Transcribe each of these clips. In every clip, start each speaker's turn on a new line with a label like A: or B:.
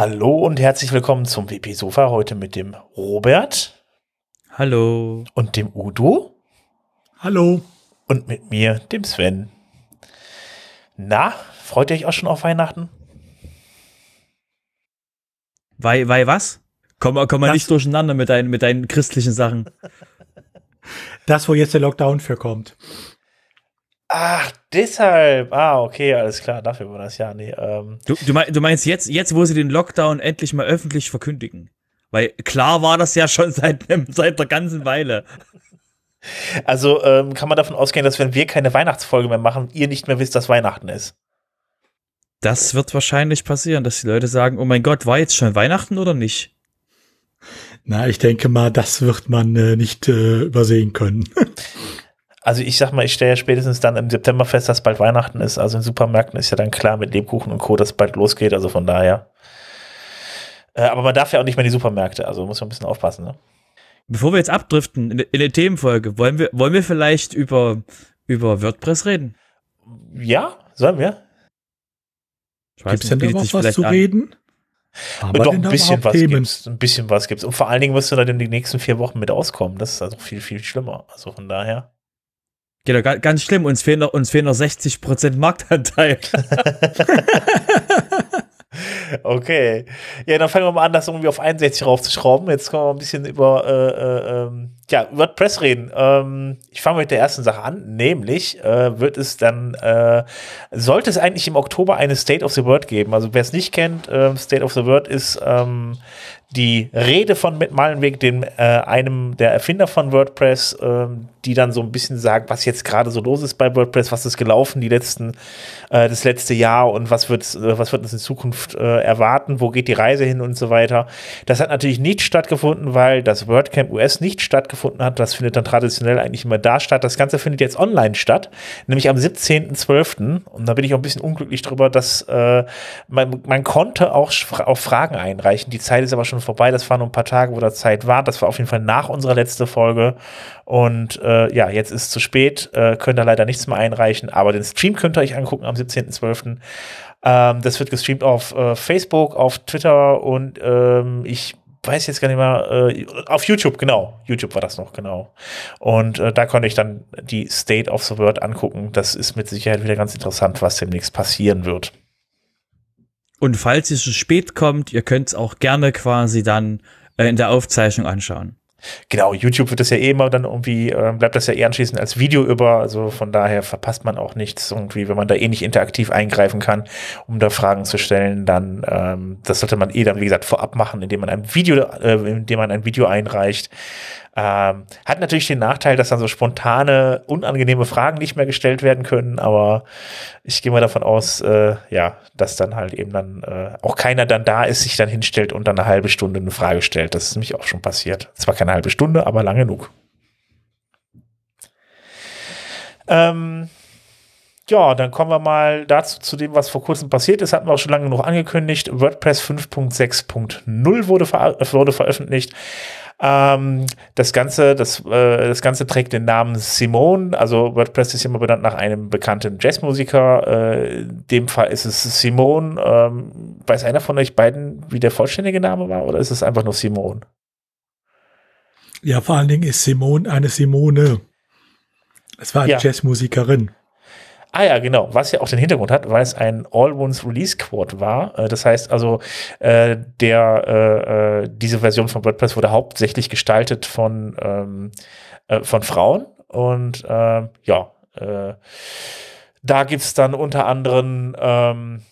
A: Hallo und herzlich willkommen zum WP Sofa. Heute mit dem Robert.
B: Hallo.
A: Und dem Udo.
C: Hallo.
A: Und mit mir, dem Sven. Na, freut ihr euch auch schon auf Weihnachten?
B: Weil, weil was? Komm, komm mal nicht durcheinander mit deinen, mit deinen christlichen Sachen.
C: Das, wo jetzt der Lockdown für kommt.
A: Ach, deshalb. Ah, okay, alles klar, dafür war das ja. Nee, ähm.
B: du, du meinst jetzt, jetzt, wo sie den Lockdown endlich mal öffentlich verkündigen? Weil klar war das ja schon seit, seit der ganzen Weile.
A: Also ähm, kann man davon ausgehen, dass wenn wir keine Weihnachtsfolge mehr machen, ihr nicht mehr wisst, dass Weihnachten ist.
B: Das wird wahrscheinlich passieren, dass die Leute sagen, oh mein Gott, war jetzt schon Weihnachten oder nicht?
C: Na, ich denke mal, das wird man äh, nicht äh, übersehen können.
A: Also ich sag mal, ich stelle ja spätestens dann im September fest, dass bald Weihnachten ist. Also in Supermärkten ist ja dann klar mit Lebkuchen und Co., dass bald losgeht. Also von daher. Äh, aber man darf ja auch nicht mehr in die Supermärkte. Also muss man ein bisschen aufpassen. Ne?
B: Bevor wir jetzt abdriften in, in der Themenfolge, wollen wir, wollen wir vielleicht über, über WordPress reden?
A: Ja, sollen wir?
C: Gibt es denn da noch was zu an. reden?
A: Aber Doch, ein bisschen was Themen? gibt's. Ein bisschen was gibt's. Und vor allen Dingen wirst du dann in den nächsten vier Wochen mit auskommen. Das ist also viel, viel schlimmer. Also von daher.
B: Genau, ganz schlimm. Uns fehlen noch, uns fehlen noch 60 Prozent Marktanteil.
A: okay. Ja, dann fangen wir mal an, das irgendwie auf 61 raufzuschrauben. Jetzt können wir ein bisschen über äh, äh, ähm, ja, WordPress reden. Ähm, ich fange mit der ersten Sache an, nämlich äh, wird es dann, äh, sollte es eigentlich im Oktober eine State of the Word geben. Also wer es nicht kennt, äh, State of the Word ist ähm, die Rede von Matt Malenweg, dem äh, einem der Erfinder von WordPress, äh, die dann so ein bisschen sagt, was jetzt gerade so los ist bei WordPress, was ist gelaufen die letzten äh, das letzte Jahr und was wird äh, was wird uns in Zukunft erwarten, wo geht die Reise hin und so weiter. Das hat natürlich nicht stattgefunden, weil das WordCamp US nicht stattgefunden hat. Das findet dann traditionell eigentlich immer da statt. Das Ganze findet jetzt online statt, nämlich am 17.12. Und da bin ich auch ein bisschen unglücklich drüber, dass äh, man, man konnte auch auch Fragen einreichen. Die Zeit ist aber schon vorbei. Das waren nur ein paar Tage, wo da Zeit war. Das war auf jeden Fall nach unserer letzten Folge. Und äh, ja, jetzt ist es zu spät. Äh, könnt ihr leider nichts mehr einreichen. Aber den Stream könnt ihr euch angucken am 17.12. Ähm, das wird gestreamt auf äh, Facebook, auf Twitter und ähm, ich weiß jetzt gar nicht mehr, äh, auf YouTube, genau. YouTube war das noch, genau. Und äh, da konnte ich dann die State of the World angucken. Das ist mit Sicherheit wieder ganz interessant, was demnächst passieren wird.
B: Und falls es zu spät kommt, ihr könnt es auch gerne quasi dann äh, in der Aufzeichnung anschauen.
A: Genau, YouTube wird das ja eh immer dann irgendwie, äh, bleibt das ja eher anschließend als Video über, also von daher verpasst man auch nichts irgendwie, wenn man da eh nicht interaktiv eingreifen kann, um da Fragen zu stellen, dann ähm, das sollte man eh dann, wie gesagt, vorab machen, indem man ein Video, äh, indem man ein Video einreicht. Ähm, hat natürlich den Nachteil, dass dann so spontane, unangenehme Fragen nicht mehr gestellt werden können, aber ich gehe mal davon aus, äh, ja, dass dann halt eben dann äh, auch keiner dann da ist, sich dann hinstellt und dann eine halbe Stunde eine Frage stellt. Das ist nämlich auch schon passiert. Zwar keine halbe Stunde, aber lang genug. Ähm, ja, dann kommen wir mal dazu zu dem, was vor kurzem passiert ist. Hatten wir auch schon lange genug angekündigt. WordPress 5.6.0 wurde, ver wurde veröffentlicht. Ähm, das Ganze, das, äh, das Ganze trägt den Namen Simone. Also WordPress ist immer benannt nach einem bekannten Jazzmusiker. Äh, in dem Fall ist es Simone. Ähm, weiß einer von euch beiden, wie der vollständige Name war, oder ist es einfach nur Simone?
C: Ja, vor allen Dingen ist Simone eine Simone. Es war eine ja. Jazzmusikerin.
A: Ah ja, genau. Was ja auch den Hintergrund hat, weil es ein All-Ones Release Quad war. Äh, das heißt also, äh, der, äh, äh, diese Version von WordPress wurde hauptsächlich gestaltet von, ähm, äh, von Frauen. Und äh, ja, äh, da gibt's dann unter anderem ähm,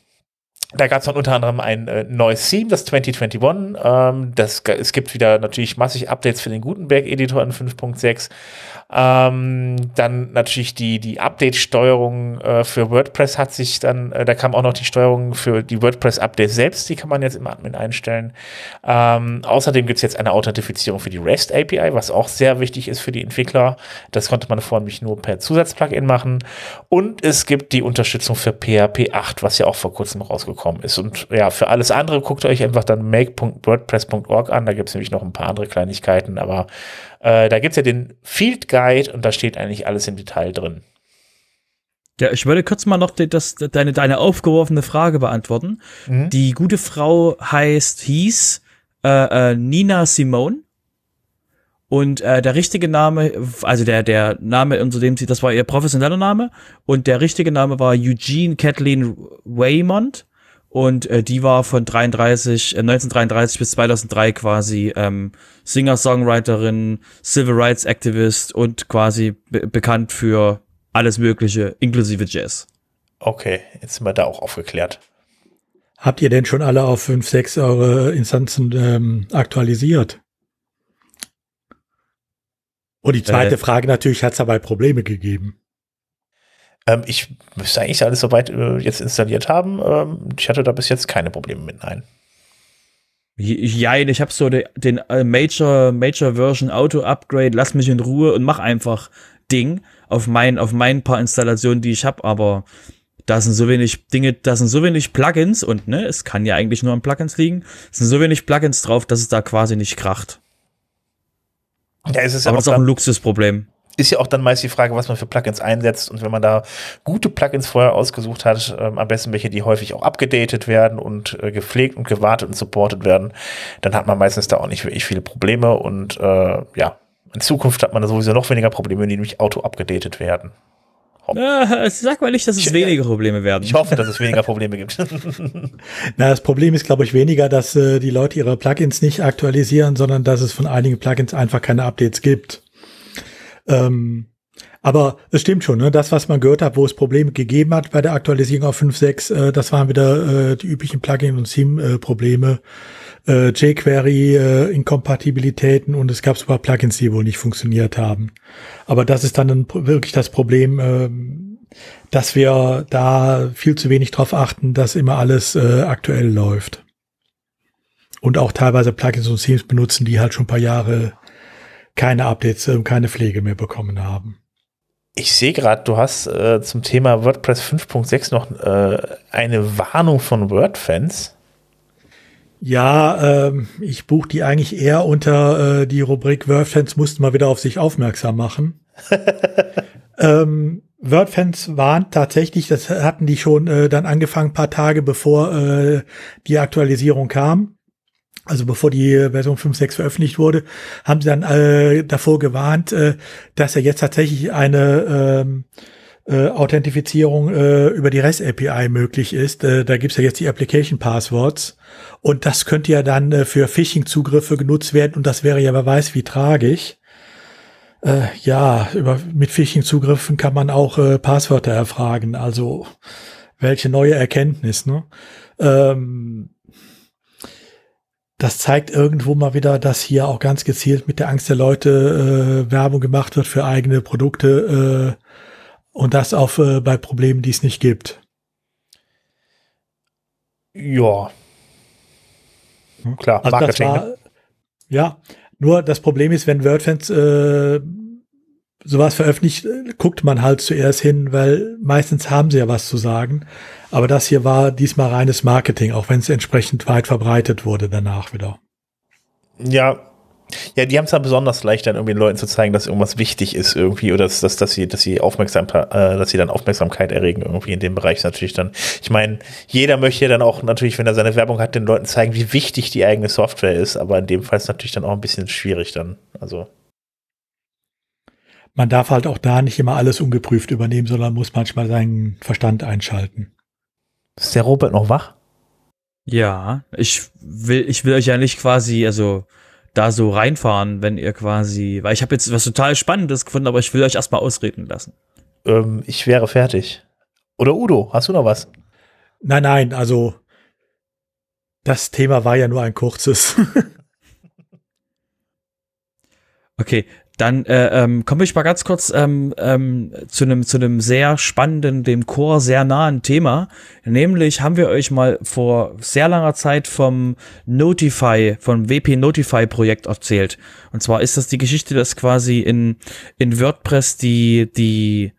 A: da gab es dann unter anderem ein neues Theme, das 2021. Ähm, das, es gibt wieder natürlich massig Updates für den Gutenberg-Editor in 5.6. Ähm, dann natürlich die, die Update-Steuerung äh, für WordPress hat sich dann, äh, da kam auch noch die Steuerung für die WordPress-Updates selbst, die kann man jetzt im Admin einstellen. Ähm, außerdem gibt es jetzt eine Authentifizierung für die REST API, was auch sehr wichtig ist für die Entwickler. Das konnte man vorher nämlich nur per Zusatzplugin machen. Und es gibt die Unterstützung für PHP 8, was ja auch vor kurzem rausgekommen ist. Und ja, für alles andere guckt euch einfach dann make.wordpress.org an. Da gibt es nämlich noch ein paar andere Kleinigkeiten, aber äh, da gibt es ja den Field Guide und da steht eigentlich alles im Detail drin.
B: Ja, ich würde kurz mal noch die, das, deine, deine aufgeworfene Frage beantworten. Mhm. Die gute Frau heißt, hieß äh, äh, Nina Simone. Und äh, der richtige Name, also der, der Name, unter dem sie, das war ihr professioneller Name. Und der richtige Name war Eugene Kathleen Waymont. Und äh, die war von 33, äh, 1933 bis 2003 quasi ähm, Singer-Songwriterin, Civil Rights Activist und quasi be bekannt für alles Mögliche, inklusive Jazz.
A: Okay, jetzt sind wir da auch aufgeklärt.
C: Habt ihr denn schon alle auf 5, 6 eure Instanzen ähm, aktualisiert? Und die zweite äh, Frage natürlich, hat es dabei Probleme gegeben?
A: Ähm, ich müsste eigentlich alles soweit äh, jetzt installiert haben. Ähm, ich hatte da bis jetzt keine Probleme mit, nein.
B: Ja, ich habe so de, den äh, Major, Major Version Auto Upgrade, lass mich in Ruhe und mach einfach Ding auf mein, auf mein paar Installationen, die ich habe, aber da sind so wenig Dinge, da sind so wenig Plugins und ne, es kann ja eigentlich nur an Plugins liegen, es sind so wenig Plugins drauf, dass es da quasi nicht kracht. Ja, es ist aber ja auch, das ist auch ein Luxusproblem
A: ist ja auch dann meist die Frage, was man für Plugins einsetzt. Und wenn man da gute Plugins vorher ausgesucht hat, ähm, am besten welche, die häufig auch abgedatet werden und äh, gepflegt und gewartet und supportet werden, dann hat man meistens da auch nicht wirklich viele Probleme. Und äh, ja, in Zukunft hat man da sowieso noch weniger Probleme, die nämlich auto abgedatet werden.
B: Ja, sag mal nicht, dass es weniger Probleme werden.
A: Ich hoffe, dass es weniger Probleme gibt.
C: Na, das Problem ist, glaube ich, weniger, dass äh, die Leute ihre Plugins nicht aktualisieren, sondern dass es von einigen Plugins einfach keine Updates gibt. Ähm, aber es stimmt schon, ne? das, was man gehört hat, wo es Probleme gegeben hat bei der Aktualisierung auf 5.6, äh, das waren wieder äh, die üblichen Plugin- und Theme-Probleme. Äh, jQuery-Inkompatibilitäten äh, und es gab sogar Plugins, die wohl nicht funktioniert haben. Aber das ist dann wirklich das Problem, äh, dass wir da viel zu wenig drauf achten, dass immer alles äh, aktuell läuft. Und auch teilweise Plugins und Themes benutzen, die halt schon ein paar Jahre keine Updates und keine Pflege mehr bekommen haben.
A: Ich sehe gerade, du hast äh, zum Thema WordPress 5.6 noch äh, eine Warnung von WordFans.
C: Ja, ähm, ich buche die eigentlich eher unter äh, die Rubrik WordFans mussten mal wieder auf sich aufmerksam machen. ähm, WordFans waren tatsächlich, das hatten die schon äh, dann angefangen, paar Tage bevor äh, die Aktualisierung kam also bevor die Version 5.6 veröffentlicht wurde, haben sie dann äh, davor gewarnt, äh, dass er jetzt tatsächlich eine ähm, äh, Authentifizierung äh, über die REST API möglich ist. Äh, da gibt's ja jetzt die Application Passwords und das könnte ja dann äh, für Phishing-Zugriffe genutzt werden und das wäre ja wer weiß wie tragisch. Äh, ja, über, mit Phishing-Zugriffen kann man auch äh, Passwörter erfragen. Also welche neue Erkenntnis, ne? Ähm, das zeigt irgendwo mal wieder, dass hier auch ganz gezielt mit der Angst der Leute äh, Werbung gemacht wird für eigene Produkte äh, und das auch äh, bei Problemen, die es nicht gibt.
A: Ja.
C: Hm? Klar, also Marketing. War, ne? Ja, nur das Problem ist, wenn WordFans äh, sowas veröffentlicht, guckt man halt zuerst hin, weil meistens haben sie ja was zu sagen. Aber das hier war diesmal reines Marketing, auch wenn es entsprechend weit verbreitet wurde danach wieder.
A: Ja, ja, die haben es ja besonders leicht, dann irgendwie den Leuten zu zeigen, dass irgendwas wichtig ist irgendwie oder dass, dass, dass sie, dass sie Aufmerksamkeit, äh, dass sie dann Aufmerksamkeit erregen irgendwie in dem Bereich natürlich dann. Ich meine, jeder möchte dann auch natürlich, wenn er seine Werbung hat, den Leuten zeigen, wie wichtig die eigene Software ist, aber in dem Fall ist natürlich dann auch ein bisschen schwierig dann. Also
C: man darf halt auch da nicht immer alles ungeprüft übernehmen, sondern muss manchmal seinen Verstand einschalten.
A: Ist der Robert noch wach?
B: Ja, ich will, ich will euch ja nicht quasi, also da so reinfahren, wenn ihr quasi, weil ich habe jetzt was total Spannendes gefunden, aber ich will euch erstmal ausreden lassen.
A: Ähm, ich wäre fertig. Oder Udo, hast du noch was?
C: Nein, nein, also das Thema war ja nur ein kurzes.
B: okay, dann äh, ähm, komme ich mal ganz kurz ähm, ähm, zu einem zu einem sehr spannenden, dem Chor sehr nahen Thema. Nämlich haben wir euch mal vor sehr langer Zeit vom Notify, vom WP Notify Projekt erzählt. Und zwar ist das die Geschichte, dass quasi in in WordPress die die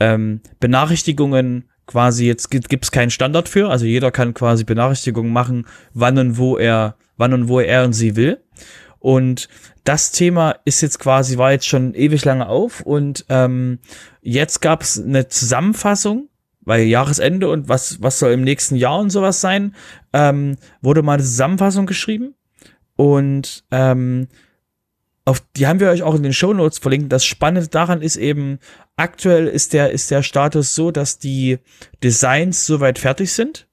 B: ähm, Benachrichtigungen quasi jetzt gibt es keinen Standard für, also jeder kann quasi Benachrichtigungen machen, wann und wo er wann und wo er und sie will. Und das Thema ist jetzt quasi, war jetzt schon ewig lange auf und ähm, jetzt gab es eine Zusammenfassung, weil Jahresende und was, was soll im nächsten Jahr und sowas sein, ähm, wurde mal eine Zusammenfassung geschrieben. Und ähm, auf die haben wir euch auch in den Show Notes verlinkt. Das Spannende daran ist eben, aktuell ist der, ist der Status so, dass die Designs soweit fertig sind.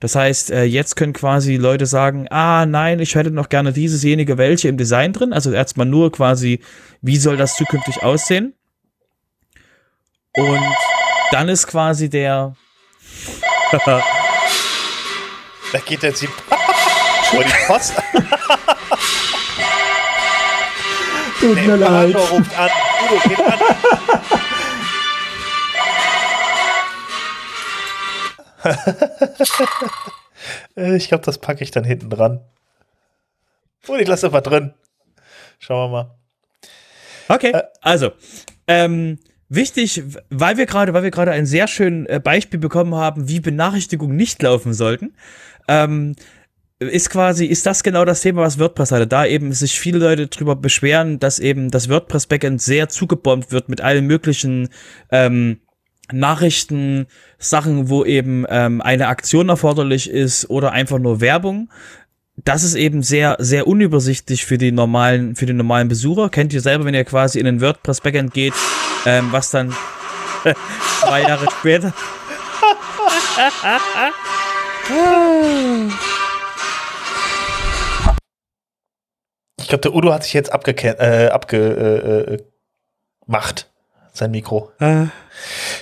B: Das heißt, äh, jetzt können quasi Leute sagen, ah nein, ich hätte noch gerne dieses, jenige, welche im Design drin. Also erstmal nur quasi, wie soll das zukünftig aussehen? Und dann ist quasi der.
A: da geht jetzt die, oh, die Post.
C: Tut mir leid.
A: ruft an. Udo, geht an. ich glaube, das packe ich dann hinten dran. Und ich lasse einfach drin. Schauen wir mal.
B: Okay, äh, also ähm, wichtig, weil wir gerade, weil wir gerade ein sehr schönes äh, Beispiel bekommen haben, wie Benachrichtigungen nicht laufen sollten. Ähm, ist quasi, ist das genau das Thema, was WordPress hatte. Da eben sich viele Leute drüber beschweren, dass eben das WordPress-Backend sehr zugebombt wird mit allen möglichen ähm, Nachrichten, Sachen, wo eben ähm, eine Aktion erforderlich ist oder einfach nur Werbung. Das ist eben sehr, sehr unübersichtlich für die normalen, für den normalen Besucher. Kennt ihr selber, wenn ihr quasi in den WordPress Backend geht, ähm, was dann zwei Jahre später.
A: ich glaube, der Udo hat sich jetzt abgemacht, äh, abge, äh, äh, sein Mikro. Äh.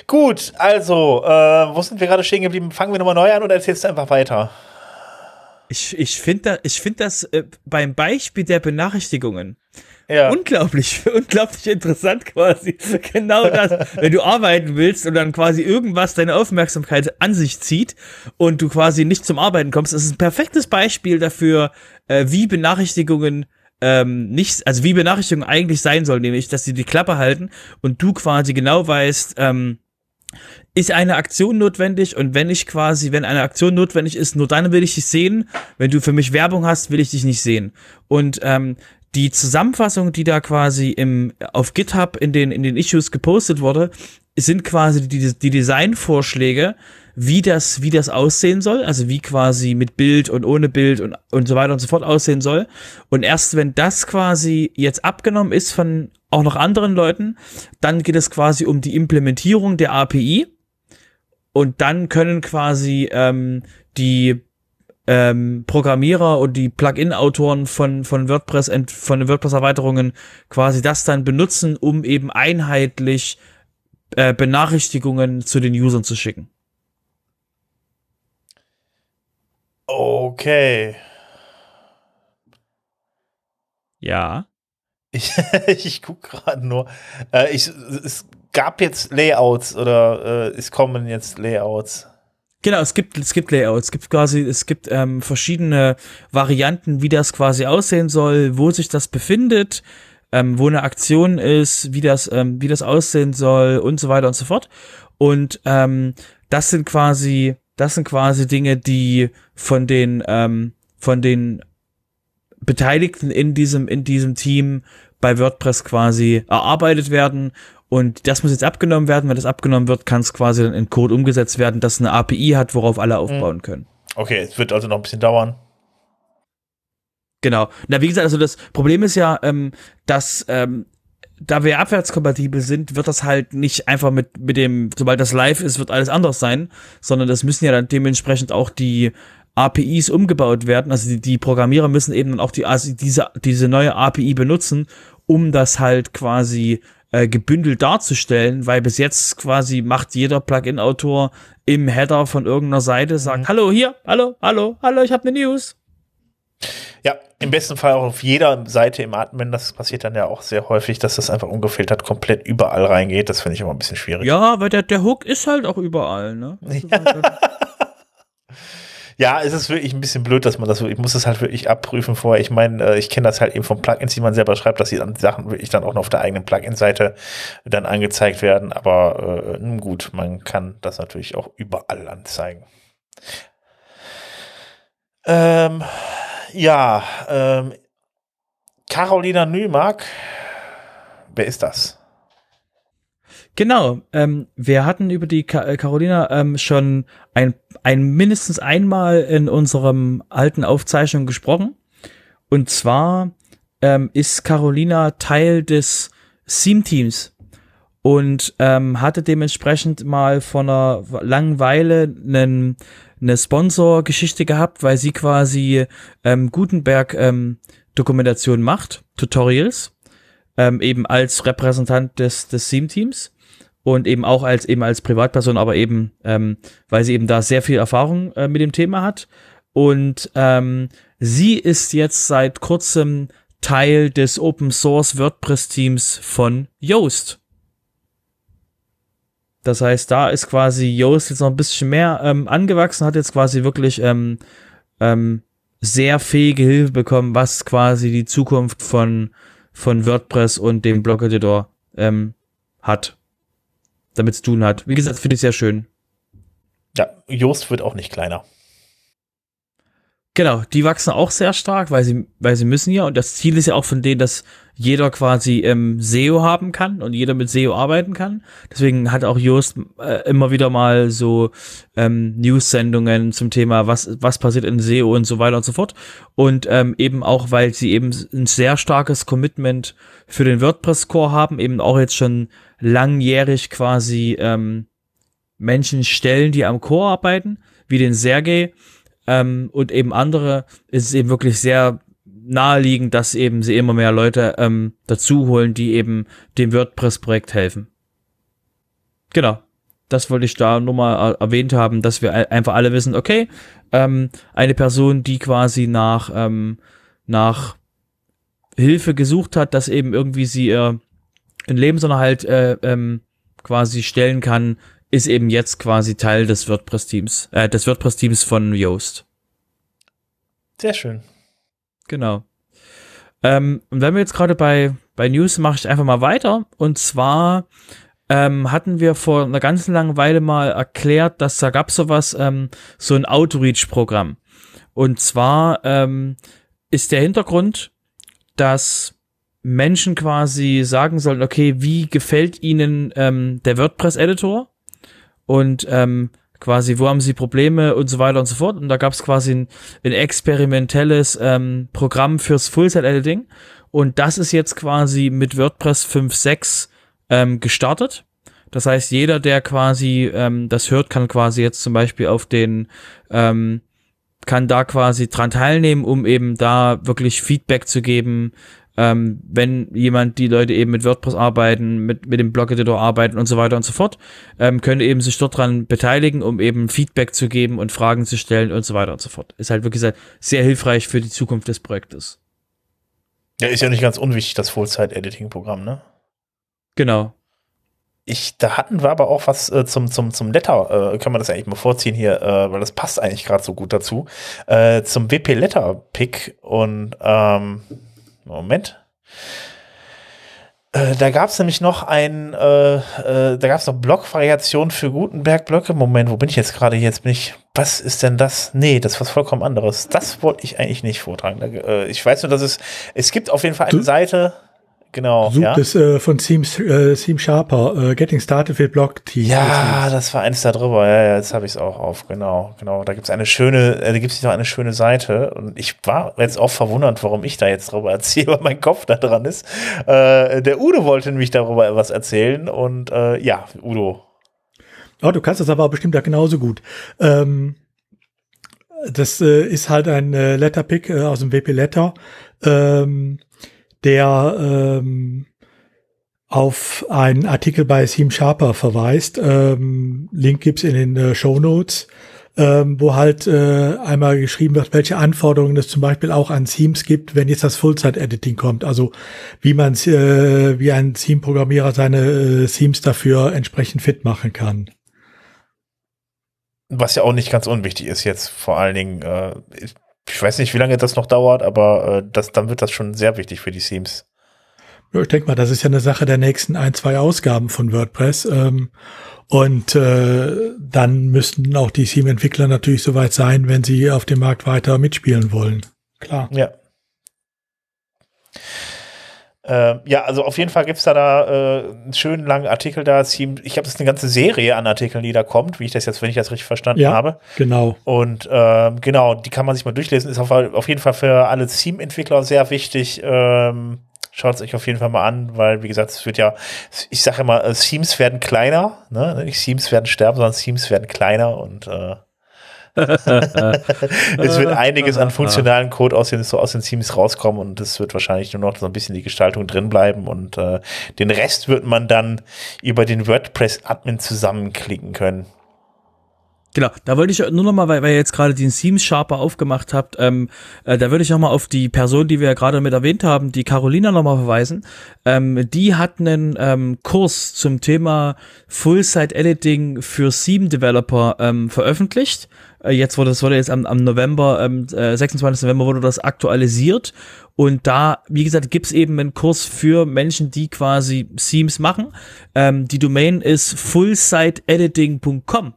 A: Gut, also, äh, wo sind wir gerade stehen geblieben? Fangen wir nochmal neu an oder erzählst du einfach weiter?
B: Ich, ich finde da, find das äh, beim Beispiel der Benachrichtigungen ja. unglaublich, unglaublich interessant quasi. Genau das, wenn du arbeiten willst und dann quasi irgendwas deine Aufmerksamkeit an sich zieht und du quasi nicht zum Arbeiten kommst, das ist ein perfektes Beispiel dafür, äh, wie Benachrichtigungen ähm, nicht, also wie Benachrichtigungen eigentlich sein sollen, nämlich, dass sie die Klappe halten und du quasi genau weißt, ähm, ist eine Aktion notwendig und wenn ich quasi, wenn eine Aktion notwendig ist, nur dann will ich dich sehen. Wenn du für mich Werbung hast, will ich dich nicht sehen. Und ähm, die Zusammenfassung, die da quasi im, auf GitHub in den, in den Issues gepostet wurde, sind quasi die, die Designvorschläge, wie das, wie das aussehen soll, also wie quasi mit Bild und ohne Bild und, und so weiter und so fort aussehen soll. Und erst wenn das quasi jetzt abgenommen ist von auch noch anderen Leuten, dann geht es quasi um die Implementierung der API. Und dann können quasi ähm, die ähm, Programmierer und die Plugin-Autoren von, von WordPress, von WordPress-Erweiterungen quasi das dann benutzen, um eben einheitlich äh, Benachrichtigungen zu den Usern zu schicken.
A: Okay.
B: Ja.
A: Ich, ich gucke gerade nur. Äh, ich, es gab jetzt Layouts oder äh, es kommen jetzt Layouts.
B: Genau, es gibt, es gibt Layouts, es gibt quasi, es gibt ähm, verschiedene Varianten, wie das quasi aussehen soll, wo sich das befindet, ähm, wo eine Aktion ist, wie das, ähm, wie das aussehen soll und so weiter und so fort. Und ähm, das sind quasi das sind quasi Dinge, die von den, ähm, von den Beteiligten in diesem, in diesem Team bei WordPress quasi erarbeitet werden. Und das muss jetzt abgenommen werden. Wenn das abgenommen wird, kann es quasi dann in Code umgesetzt werden, das eine API hat, worauf alle aufbauen können.
A: Okay, es wird also noch ein bisschen dauern.
B: Genau. Na, wie gesagt, also das Problem ist ja, ähm, dass ähm, da wir abwärtskompatibel sind, wird das halt nicht einfach mit, mit dem, sobald das live ist, wird alles anders sein, sondern das müssen ja dann dementsprechend auch die APIs umgebaut werden. Also die, die Programmierer müssen eben dann auch die, also diese, diese neue API benutzen, um das halt quasi äh, gebündelt darzustellen, weil bis jetzt quasi macht jeder Plugin-Autor im Header von irgendeiner Seite, sagt, mhm. hallo hier, hallo, hallo, hallo, ich habe eine News.
A: Ja, im besten Fall auch auf jeder Seite im Admin. Das passiert dann ja auch sehr häufig, dass das einfach ungefiltert komplett überall reingeht. Das finde ich immer ein bisschen schwierig.
B: Ja, weil der, der Hook ist halt auch überall, ne?
A: Ja. ja, es ist wirklich ein bisschen blöd, dass man das, ich muss das halt wirklich abprüfen vorher. Ich meine, äh, ich kenne das halt eben von Plugins, die man selber schreibt, dass die dann Sachen wirklich dann auch noch auf der eigenen Plugin-Seite dann angezeigt werden. Aber äh, gut, man kann das natürlich auch überall anzeigen. Ähm, ja, ähm, Carolina Nümark, wer ist das?
B: Genau, ähm, wir hatten über die Ka äh, Carolina ähm, schon ein, ein mindestens einmal in unserem alten Aufzeichnung gesprochen. Und zwar ähm, ist Carolina Teil des Theme-Teams und ähm, hatte dementsprechend mal von einer langen Weile einen, eine Sponsor-Geschichte gehabt, weil sie quasi ähm, Gutenberg ähm, macht, Tutorials, ähm, eben als Repräsentant des, des Theme-Teams und eben auch als eben als Privatperson, aber eben, ähm, weil sie eben da sehr viel Erfahrung äh, mit dem Thema hat. Und ähm, sie ist jetzt seit kurzem Teil des Open Source WordPress Teams von Yoast. Das heißt, da ist quasi Yoast jetzt noch ein bisschen mehr ähm, angewachsen, hat jetzt quasi wirklich ähm, ähm, sehr fähige Hilfe bekommen, was quasi die Zukunft von, von WordPress und dem Blog-Editor ähm, hat damit zu tun hat. Wie gesagt, finde ich sehr schön.
A: Ja, Joost wird auch nicht kleiner.
B: Genau, die wachsen auch sehr stark, weil sie, weil sie müssen ja. Und das Ziel ist ja auch von denen, dass jeder quasi ähm, SEO haben kann und jeder mit SEO arbeiten kann. Deswegen hat auch Joost äh, immer wieder mal so ähm, News-Sendungen zum Thema, was, was passiert in SEO und so weiter und so fort. Und ähm, eben auch, weil sie eben ein sehr starkes Commitment für den WordPress-Core haben, eben auch jetzt schon langjährig quasi ähm, Menschen stellen, die am Core arbeiten, wie den Sergey ähm, und eben andere, ist es eben wirklich sehr naheliegend, dass eben sie immer mehr Leute ähm, dazu holen, die eben dem WordPress-Projekt helfen. Genau. Das wollte ich da nur mal erwähnt haben, dass wir einfach alle wissen, okay, ähm, eine Person, die quasi nach, ähm, nach Hilfe gesucht hat, dass eben irgendwie sie ihr einen Lebensunterhalt äh, ähm, quasi stellen kann, ist eben jetzt quasi Teil des WordPress-Teams, äh, des WordPress-Teams von Yoast.
A: Sehr schön.
B: Genau. Ähm, und wenn wir jetzt gerade bei, bei News mache ich einfach mal weiter. Und zwar ähm, hatten wir vor einer ganzen langen Weile mal erklärt, dass da gab sowas, ähm, so ein Outreach-Programm. Und zwar ähm, ist der Hintergrund, dass Menschen quasi sagen sollen, okay, wie gefällt ihnen ähm, der WordPress-Editor? Und ähm, quasi, wo haben sie Probleme und so weiter und so fort. Und da gab es quasi ein, ein experimentelles ähm, Programm fürs Full-Set-Editing. Und das ist jetzt quasi mit WordPress 5.6 ähm, gestartet. Das heißt, jeder, der quasi ähm, das hört, kann quasi jetzt zum Beispiel auf den, ähm, kann da quasi dran teilnehmen, um eben da wirklich Feedback zu geben, ähm, wenn jemand, die Leute eben mit WordPress arbeiten, mit, mit dem Blog-Editor arbeiten und so weiter und so fort, ähm, können eben sich dort dran beteiligen, um eben Feedback zu geben und Fragen zu stellen und so weiter und so fort. Ist halt wirklich sehr hilfreich für die Zukunft des Projektes.
A: Ja, ist ja nicht ganz unwichtig, das Full-Site-Editing-Programm, ne?
B: Genau.
A: Ich, da hatten wir aber auch was äh, zum, zum, zum Letter, äh, können wir das eigentlich mal vorziehen hier, äh, weil das passt eigentlich gerade so gut dazu, äh, zum WP Letter Pick und ähm, Moment. Äh, da gab es nämlich noch ein, äh, äh, da gab es noch Blockvariationen für Gutenberg-Blöcke. Moment, wo bin ich jetzt gerade? Jetzt bin ich, was ist denn das? Nee, das ist was vollkommen anderes. Das wollte ich eigentlich nicht vortragen. Äh, ich weiß nur, dass es, es gibt auf jeden Fall eine du, Seite, Genau.
C: Sucht ja. es äh, von Theme, äh, Theme Sharper, äh, Getting Started with Block Team.
A: Ja, das war eines da drüber. Ja, ja jetzt habe ich es auch auf. Genau, genau. Da gibt es eine schöne, äh, da gibt es noch eine schöne Seite. Und ich war jetzt auch verwundert, warum ich da jetzt drüber erzähle, weil mein Kopf da dran ist. Äh, der Udo wollte nämlich darüber etwas erzählen. Und äh, ja, Udo.
C: Oh, du kannst das aber bestimmt da genauso gut. Ähm, das äh, ist halt ein äh, Letterpick äh, aus dem WP Letter. Ähm, der ähm, auf einen Artikel bei Seam Sharper verweist. Ähm, Link gibt's in den äh, Show Notes, ähm, wo halt äh, einmal geschrieben wird, welche Anforderungen es zum Beispiel auch an Themes gibt, wenn jetzt das Full-Site-Editing kommt. Also wie man äh, wie ein Theme-Programmierer seine äh, Themes dafür entsprechend fit machen kann.
A: Was ja auch nicht ganz unwichtig ist jetzt, vor allen Dingen, äh, ich weiß nicht, wie lange das noch dauert, aber äh, das, dann wird das schon sehr wichtig für die Themes.
C: Ja, ich denke mal, das ist ja eine Sache der nächsten ein, zwei Ausgaben von WordPress. Ähm, und äh, dann müssten auch die Theme-Entwickler natürlich soweit sein, wenn sie auf dem Markt weiter mitspielen wollen. Klar.
A: Ja. Äh, ja, also auf jeden Fall gibt es da, da äh, einen schönen langen Artikel da. Ich habe das ist eine ganze Serie an Artikeln, die da kommt, wie ich das jetzt, wenn ich das richtig verstanden ja, habe.
C: Genau.
A: Und ähm, genau, die kann man sich mal durchlesen. Ist auf, auf jeden Fall für alle Theme-Entwickler sehr wichtig. Ähm, Schaut es euch auf jeden Fall mal an, weil, wie gesagt, es wird ja, ich sage immer, äh, Themes werden kleiner, ne? Nicht Themes werden sterben, sondern Themes werden kleiner und äh, es wird einiges an funktionalen Code aus den, so aus den Teams rauskommen und es wird wahrscheinlich nur noch so ein bisschen die Gestaltung drin bleiben und äh, den Rest wird man dann über den WordPress-Admin zusammenklicken können.
B: Genau, da wollte ich nur noch mal, weil, weil ihr jetzt gerade den Themes Sharper aufgemacht habt, ähm, äh, da würde ich noch mal auf die Person, die wir ja gerade mit erwähnt haben, die Carolina noch mal verweisen. Ähm, die hat einen ähm, Kurs zum Thema Full-Site-Editing für Theme-Developer ähm, veröffentlicht. Äh, jetzt wurde das wurde jetzt am, am November, ähm, äh, 26. November wurde das aktualisiert und da, wie gesagt, gibt's eben einen Kurs für Menschen, die quasi Themes machen. Ähm, die Domain ist fullsiteediting.com.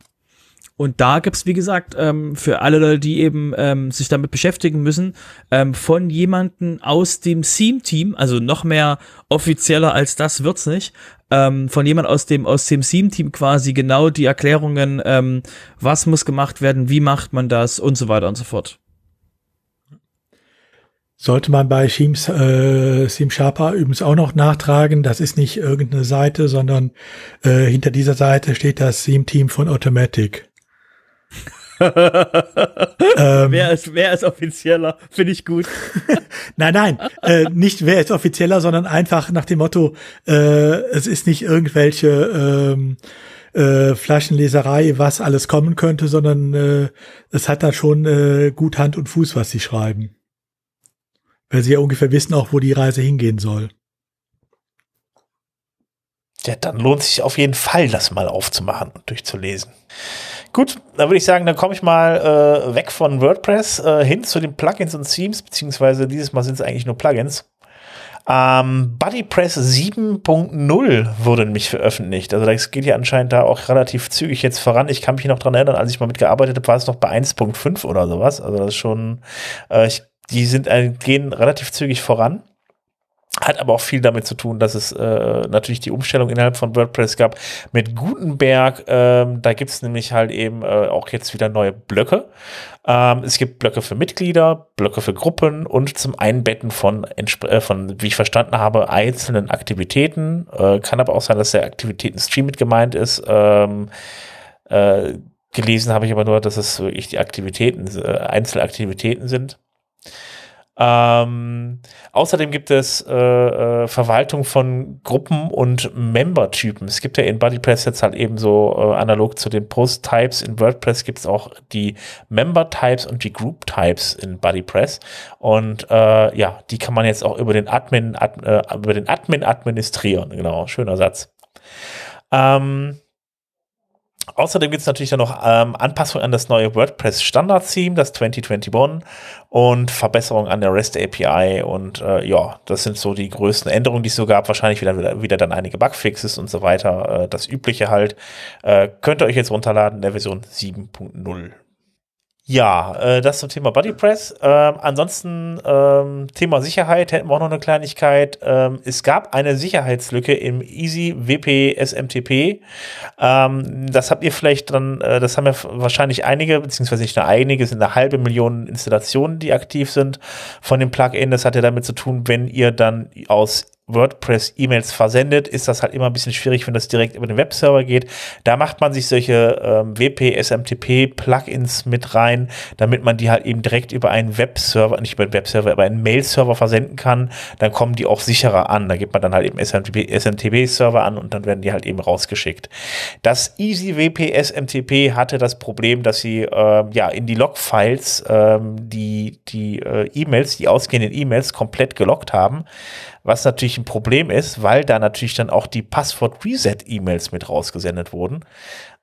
B: Und da gibt's wie gesagt, ähm, für alle Leute, die eben ähm, sich damit beschäftigen müssen, ähm, von jemanden aus dem Theme-Team, also noch mehr offizieller als das wird's nicht, ähm, von jemand aus dem aus dem Theme-Team quasi genau die Erklärungen, ähm, was muss gemacht werden, wie macht man das und so weiter und so fort.
C: Sollte man bei Themes, äh, Theme Sharper übrigens auch noch nachtragen, das ist nicht irgendeine Seite, sondern äh, hinter dieser Seite steht das Theme-Team von Automatic
B: ähm, wer, ist, wer ist offizieller? Finde ich gut.
C: nein, nein, äh, nicht wer ist offizieller, sondern einfach nach dem Motto, äh, es ist nicht irgendwelche ähm, äh, Flaschenleserei, was alles kommen könnte, sondern äh, es hat da schon äh, gut Hand und Fuß, was sie schreiben. Weil sie ja ungefähr wissen auch, wo die Reise hingehen soll.
A: Ja, dann lohnt sich auf jeden Fall, das mal aufzumachen und durchzulesen. Gut, dann würde ich sagen, dann komme ich mal äh, weg von WordPress äh, hin zu den Plugins und Themes, beziehungsweise dieses Mal sind es eigentlich nur Plugins. Ähm, BuddyPress 7.0 wurde nämlich veröffentlicht. Also das geht ja anscheinend da auch relativ zügig jetzt voran. Ich kann mich noch dran erinnern, als ich mal mitgearbeitet habe, war es noch bei 1.5 oder sowas. Also das ist schon, äh, ich, die sind, äh, gehen relativ zügig voran. Hat aber auch viel damit zu tun, dass es äh, natürlich die Umstellung innerhalb von WordPress gab mit Gutenberg. Ähm, da gibt es nämlich halt eben äh, auch jetzt wieder neue Blöcke. Ähm, es gibt Blöcke für Mitglieder, Blöcke für Gruppen und zum Einbetten von, äh, von wie ich verstanden habe, einzelnen Aktivitäten. Äh, kann aber auch sein, dass der Aktivitäten-Stream mit gemeint ist. Ähm, äh, gelesen habe ich aber nur, dass es wirklich die Aktivitäten, Einzelaktivitäten sind. Ähm, außerdem gibt es äh, äh, Verwaltung von Gruppen und Member-Typen. Es gibt ja in BuddyPress jetzt halt eben so äh, analog zu den Post-Types. In WordPress gibt es auch die Member-Types und die Group-Types in BuddyPress. Und äh, ja, die kann man jetzt auch über den Admin, ad, äh, über den Admin administrieren. Genau, schöner Satz. Ähm, Außerdem gibt es natürlich dann noch ähm, Anpassungen an das neue WordPress Standard Theme, das 2021 und Verbesserungen an der REST API und äh, ja, das sind so die größten Änderungen, die es so gab. Wahrscheinlich wieder, wieder, wieder dann einige Bugfixes und so weiter. Äh, das übliche halt. Äh, könnt ihr euch jetzt runterladen in der Version 7.0. Ja, äh, das zum Thema Bodypress. Ähm, ansonsten ähm, Thema Sicherheit hätten wir auch noch eine Kleinigkeit. Ähm, es gab eine Sicherheitslücke im Easy WP SMTP. Ähm, das habt ihr vielleicht dann, äh, das haben ja wahrscheinlich einige, beziehungsweise nicht nur einige, sind eine halbe Million Installationen, die aktiv sind von dem Plugin. Das hat ja damit zu tun, wenn ihr dann aus WordPress E-Mails versendet, ist das halt immer ein bisschen schwierig, wenn das direkt über den Webserver geht. Da macht man sich solche ähm, WP, SMTP Plugins mit rein, damit man die halt eben direkt über einen Webserver, nicht über einen Webserver, aber einen Mail-Server versenden kann. Dann kommen die auch sicherer an. Da gibt man dann halt eben SMTP, SMTP-Server an und dann werden die halt eben rausgeschickt. Das EasyWP SMTP hatte das Problem, dass sie äh, ja in die Log-Files ähm, die, die äh, E-Mails, die ausgehenden E-Mails komplett gelockt haben was natürlich ein Problem ist, weil da natürlich dann auch die Passwort-Reset-E-Mails mit rausgesendet wurden.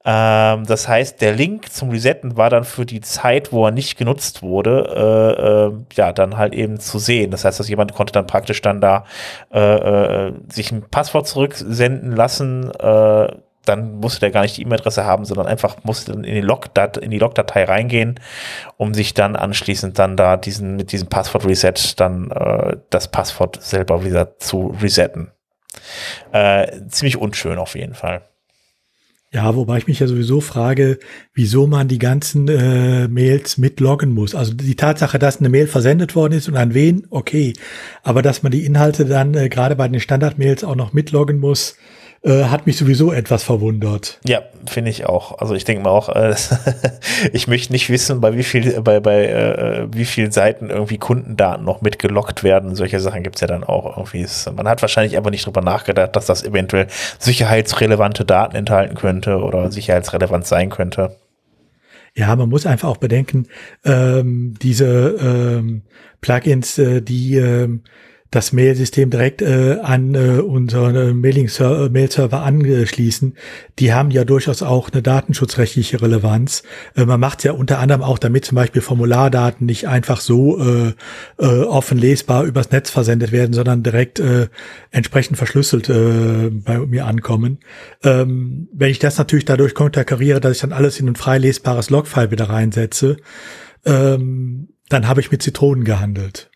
A: Ähm, das heißt, der Link zum Resetten war dann für die Zeit, wo er nicht genutzt wurde, äh, äh, ja, dann halt eben zu sehen. Das heißt, dass jemand konnte dann praktisch dann da äh, äh sich ein Passwort zurücksenden lassen, äh, dann musste der gar nicht die E-Mail-Adresse haben, sondern einfach musste dann in die Log-Datei Log-Datei reingehen, um sich dann anschließend dann da diesen mit diesem Passwort-Reset dann äh, das Passwort selber wieder zu resetten. Äh, ziemlich unschön auf jeden Fall.
C: Ja, wobei ich mich ja sowieso frage, wieso man die ganzen äh, Mails mitloggen muss. Also die Tatsache, dass eine Mail versendet worden ist und an wen, okay. Aber dass man die Inhalte dann äh, gerade bei den Standard-Mails auch noch mitloggen muss, äh, hat mich sowieso etwas verwundert.
A: Ja, finde ich auch. Also ich denke mal auch, äh, ich möchte nicht wissen, bei wie viel, bei, bei äh, wie vielen Seiten irgendwie Kundendaten noch mitgelockt werden. Solche Sachen gibt's ja dann auch irgendwie. Man hat wahrscheinlich einfach nicht drüber nachgedacht, dass das eventuell sicherheitsrelevante Daten enthalten könnte oder sicherheitsrelevant sein könnte.
C: Ja, man muss einfach auch bedenken, ähm, diese ähm, Plugins, äh, die ähm, das Mail-System direkt äh, an äh, unseren äh, Mailing-Server Mail anschließen, die haben ja durchaus auch eine datenschutzrechtliche Relevanz. Äh, man macht ja unter anderem auch, damit zum Beispiel Formulardaten nicht einfach so äh, äh, offen lesbar übers Netz versendet werden, sondern direkt äh, entsprechend verschlüsselt äh, bei mir ankommen. Ähm, wenn ich das natürlich dadurch konterkariere, dass ich dann alles in ein frei lesbares Logfile wieder reinsetze, ähm, dann habe ich mit Zitronen gehandelt.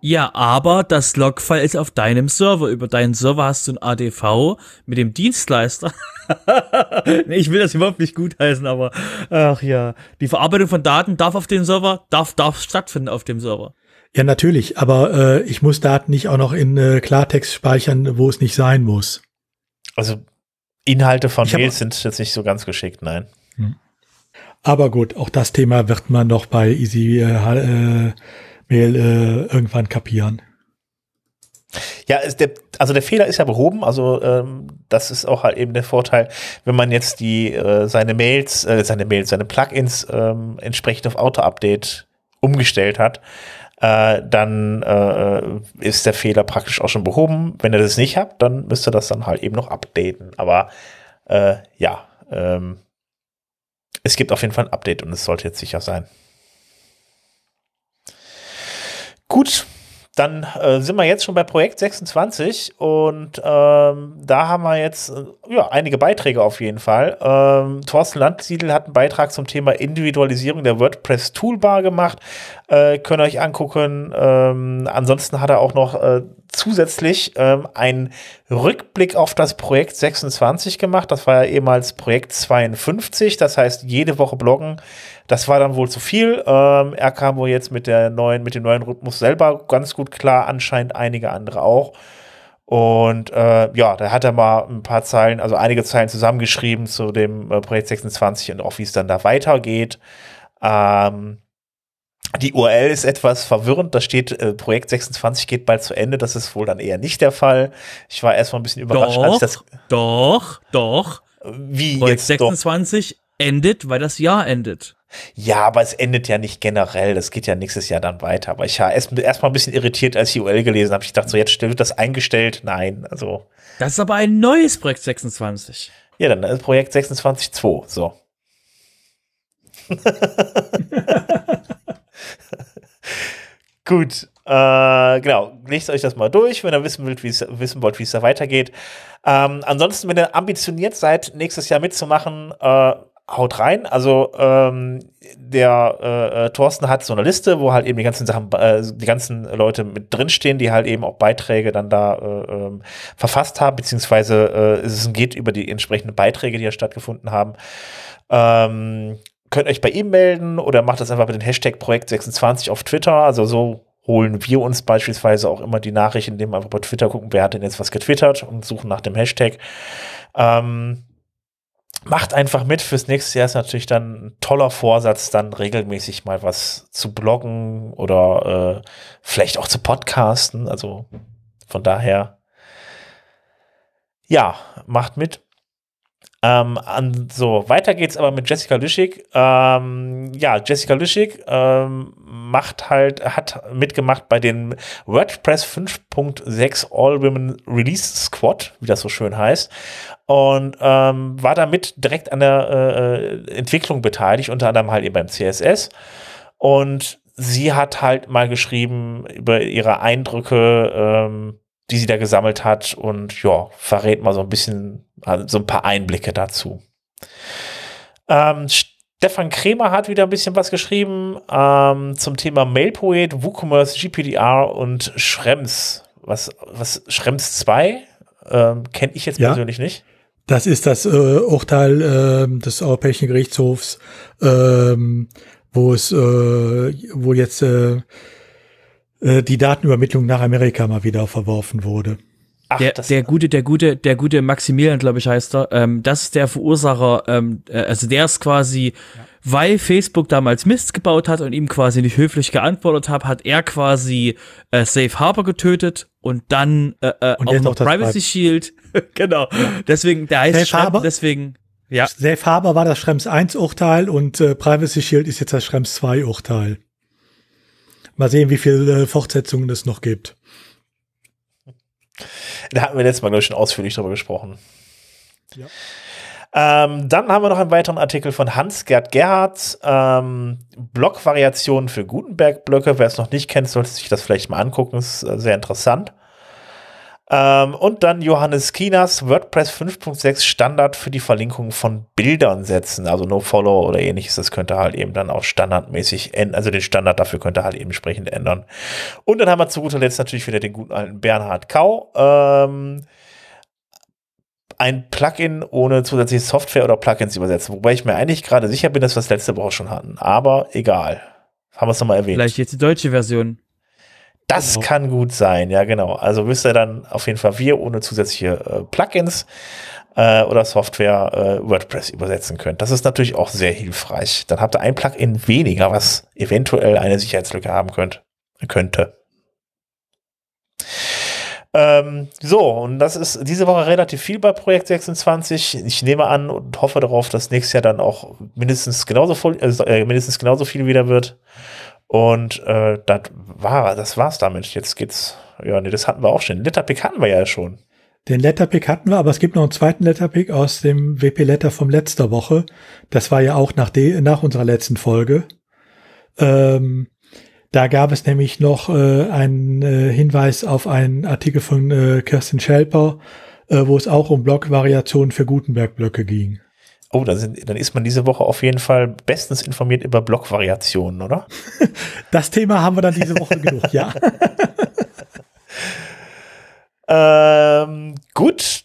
B: Ja, aber das Logfile ist auf deinem Server. Über deinen Server hast du ein ADV mit dem Dienstleister. nee, ich will das überhaupt nicht gutheißen, aber ach ja, die Verarbeitung von Daten darf auf dem Server, darf, darf stattfinden auf dem Server.
C: Ja, natürlich, aber äh, ich muss Daten nicht auch noch in äh, Klartext speichern, wo es nicht sein muss.
A: Also Inhalte von Mails sind jetzt nicht so ganz geschickt, nein. Hm.
C: Aber gut, auch das Thema wird man noch bei Easy äh, äh Mail äh, irgendwann kapieren.
A: Ja, der, also der Fehler ist ja behoben. Also ähm, das ist auch halt eben der Vorteil, wenn man jetzt die äh, seine Mails, äh, seine Mails, seine Plugins ähm, entsprechend auf Auto-Update umgestellt hat, äh, dann äh, ist der Fehler praktisch auch schon behoben. Wenn ihr das nicht habt, dann müsst ihr das dann halt eben noch updaten. Aber äh, ja, ähm, es gibt auf jeden Fall ein Update und es sollte jetzt sicher sein. Gut, dann äh, sind wir jetzt schon bei Projekt 26 und ähm, da haben wir jetzt äh, ja, einige Beiträge auf jeden Fall. Ähm, Thorsten Landsiedel hat einen Beitrag zum Thema Individualisierung der WordPress Toolbar gemacht. Äh, könnt ihr euch angucken. Ähm, ansonsten hat er auch noch äh, zusätzlich ähm, einen Rückblick auf das Projekt 26 gemacht. Das war ja ehemals Projekt 52. Das heißt, jede Woche bloggen das war dann wohl zu viel. Ähm, er kam wohl jetzt mit der neuen, mit dem neuen Rhythmus selber ganz gut klar, anscheinend einige andere auch. Und äh, ja, da hat er mal ein paar Zeilen, also einige Zeilen zusammengeschrieben zu dem äh, Projekt 26 und auch wie es dann da weitergeht. Ähm, die URL ist etwas verwirrend. Da steht, äh, Projekt 26 geht bald zu Ende. Das ist wohl dann eher nicht der Fall. Ich war erstmal ein bisschen überrascht,
B: doch,
A: als ich das.
B: Doch, doch.
A: Wie
B: Projekt
A: jetzt
B: 26 doch? endet, weil das Jahr endet.
A: Ja, aber es endet ja nicht generell. Das geht ja nächstes Jahr dann weiter. Aber ich war erst, erst ein bisschen irritiert, als ich UL gelesen habe. Ich dachte so, jetzt wird das eingestellt. Nein, also.
B: Das ist aber ein neues Projekt 26.
A: Ja, dann ist Projekt 26.2. So. Gut, äh, genau, lest euch das mal durch, wenn ihr wissen, wollt, wie es da weitergeht. Ähm, ansonsten, wenn ihr ambitioniert seid, nächstes Jahr mitzumachen, äh, haut rein. Also ähm, der äh, äh, Thorsten hat so eine Liste, wo halt eben die ganzen Sachen, äh, die ganzen Leute mit drinstehen, die halt eben auch Beiträge dann da äh, ähm, verfasst haben, beziehungsweise äh, es geht über die entsprechenden Beiträge, die ja stattgefunden haben. Ähm, könnt euch bei ihm melden oder macht das einfach mit dem Hashtag Projekt26 auf Twitter. Also so holen wir uns beispielsweise auch immer die Nachrichten, indem wir einfach bei Twitter gucken, wer hat denn jetzt was getwittert und suchen nach dem Hashtag. Ähm, macht einfach mit. Fürs nächste Jahr ist natürlich dann ein toller Vorsatz, dann regelmäßig mal was zu bloggen oder äh, vielleicht auch zu podcasten. Also von daher, ja, macht mit. Ähm, an, so, weiter geht's aber mit Jessica Lüschig. Ähm, ja, Jessica Lüschig ähm, macht halt, hat mitgemacht bei den WordPress 5.6 All Women Release Squad, wie das so schön heißt. Und ähm, war damit direkt an der äh, Entwicklung beteiligt, unter anderem halt eben beim CSS. Und sie hat halt mal geschrieben über ihre Eindrücke, ähm, die sie da gesammelt hat und ja, verrät mal so ein bisschen Also so ein paar Einblicke dazu. Ähm, Stefan Kremer hat wieder ein bisschen was geschrieben ähm, zum Thema Mailpoet, WooCommerce, GPDR und Schrems. Was, was Schrems 2? Ähm, Kenne ich jetzt ja. persönlich nicht.
C: Das ist das äh, Urteil äh, des Europäischen Gerichtshofs, ähm, wo es, äh, wo jetzt äh, äh, die Datenübermittlung nach Amerika mal wieder verworfen wurde.
B: Ach, der, der gute, der gute, der gute Maximilian, glaube ich, heißt er. Ähm, das ist der Verursacher. Ähm, äh, also der ist quasi, ja. weil Facebook damals Mist gebaut hat und ihm quasi nicht höflich geantwortet hat, hat er quasi äh, Safe Harbor getötet und dann äh, äh, und auch noch Privacy Shield. genau. Ja. Deswegen, der heißt
C: Safe Harbor,
B: deswegen.
C: Ja. Safe Harbor war das Schrems 1 Urteil und äh, Privacy Shield ist jetzt das Schrems 2 Urteil. Mal sehen, wie viele äh, Fortsetzungen es noch gibt.
A: Da hatten wir letztes Mal, glaube ich, schon ausführlich darüber gesprochen. Ja. Ähm, dann haben wir noch einen weiteren Artikel von Hans-Gerd Gerhardt. Ähm, Blockvariationen für Gutenberg-Blöcke. Wer es noch nicht kennt, sollte sich das vielleicht mal angucken. Das ist äh, sehr interessant. Ähm, und dann Johannes Kinas WordPress 5.6 Standard für die Verlinkung von Bildern setzen, also No-Follow oder ähnliches. Das könnte halt eben dann auch standardmäßig ändern, also den Standard dafür könnte halt eben entsprechend ändern. Und dann haben wir zu guter Letzt natürlich wieder den guten alten Bernhard Kau. Ähm, ein Plugin ohne zusätzliche Software oder Plugins übersetzen. Wobei ich mir eigentlich gerade sicher bin, dass wir es letzte Woche schon hatten. Aber egal. Haben wir es nochmal erwähnt.
B: Vielleicht jetzt die deutsche Version.
A: Das genau. kann gut sein, ja genau. Also müsst ihr dann auf jeden Fall wir ohne zusätzliche äh, Plugins äh, oder Software äh, WordPress übersetzen könnt. Das ist natürlich auch sehr hilfreich. Dann habt ihr ein Plugin weniger, was eventuell eine Sicherheitslücke haben könnt, könnte. Ähm, so, und das ist diese Woche relativ viel bei Projekt 26. Ich nehme an und hoffe darauf, dass nächstes Jahr dann auch mindestens genauso, voll, äh, mindestens genauso viel wieder wird. Und äh, das war, das war's damit. Jetzt geht's. Ja, nee, das hatten wir auch schon. Letterpick hatten wir ja schon.
C: Den Letterpick hatten wir, aber es gibt noch einen zweiten Letterpick aus dem WP Letter vom letzter Woche. Das war ja auch nach, de, nach unserer letzten Folge. Ähm, da gab es nämlich noch äh, einen äh, Hinweis auf einen Artikel von äh, Kirsten Schelper, äh, wo es auch um Blockvariationen für Gutenberg-Blöcke ging.
A: Oh, dann, sind, dann ist man diese Woche auf jeden Fall bestens informiert über Blockvariationen, oder?
C: Das Thema haben wir dann diese Woche genug, ja.
A: ähm, gut,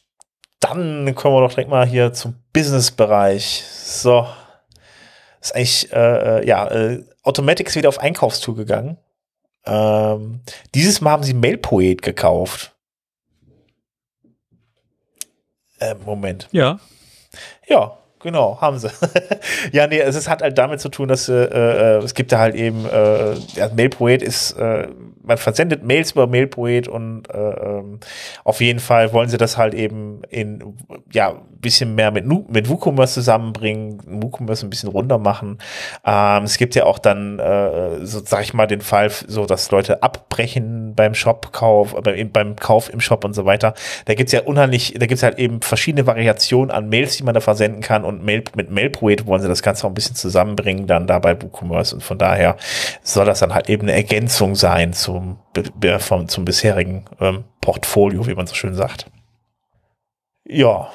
A: dann kommen wir doch direkt mal hier zum Business-Bereich. So, ist eigentlich, äh, äh, ja, äh, Automatic ist wieder auf Einkaufstour gegangen. Ähm, dieses Mal haben sie Mailpoet gekauft. Äh, Moment.
B: Ja.
A: Ja, genau, haben sie. ja, nee, es hat halt damit zu tun, dass äh, äh, es gibt ja halt eben, äh, ja, Mailpoet ist, äh, man versendet Mails über Mailpoet und äh, ähm, auf jeden Fall wollen sie das halt eben in, ja, bisschen mehr mit, mit WooCommerce zusammenbringen, WooCommerce ein bisschen runter machen. Ähm, es gibt ja auch dann, äh, so sag ich mal, den Fall, so dass Leute abbrechen beim Shopkauf, beim, beim Kauf im Shop und so weiter. Da gibt's ja unheimlich, da gibt's halt eben verschiedene Variationen an Mails, die man da versenden kann und Mail, mit MailPoet wollen sie das Ganze auch ein bisschen zusammenbringen, dann da bei WooCommerce und von daher soll das dann halt eben eine Ergänzung sein zum, vom, zum bisherigen ähm, Portfolio, wie man so schön sagt. Ja,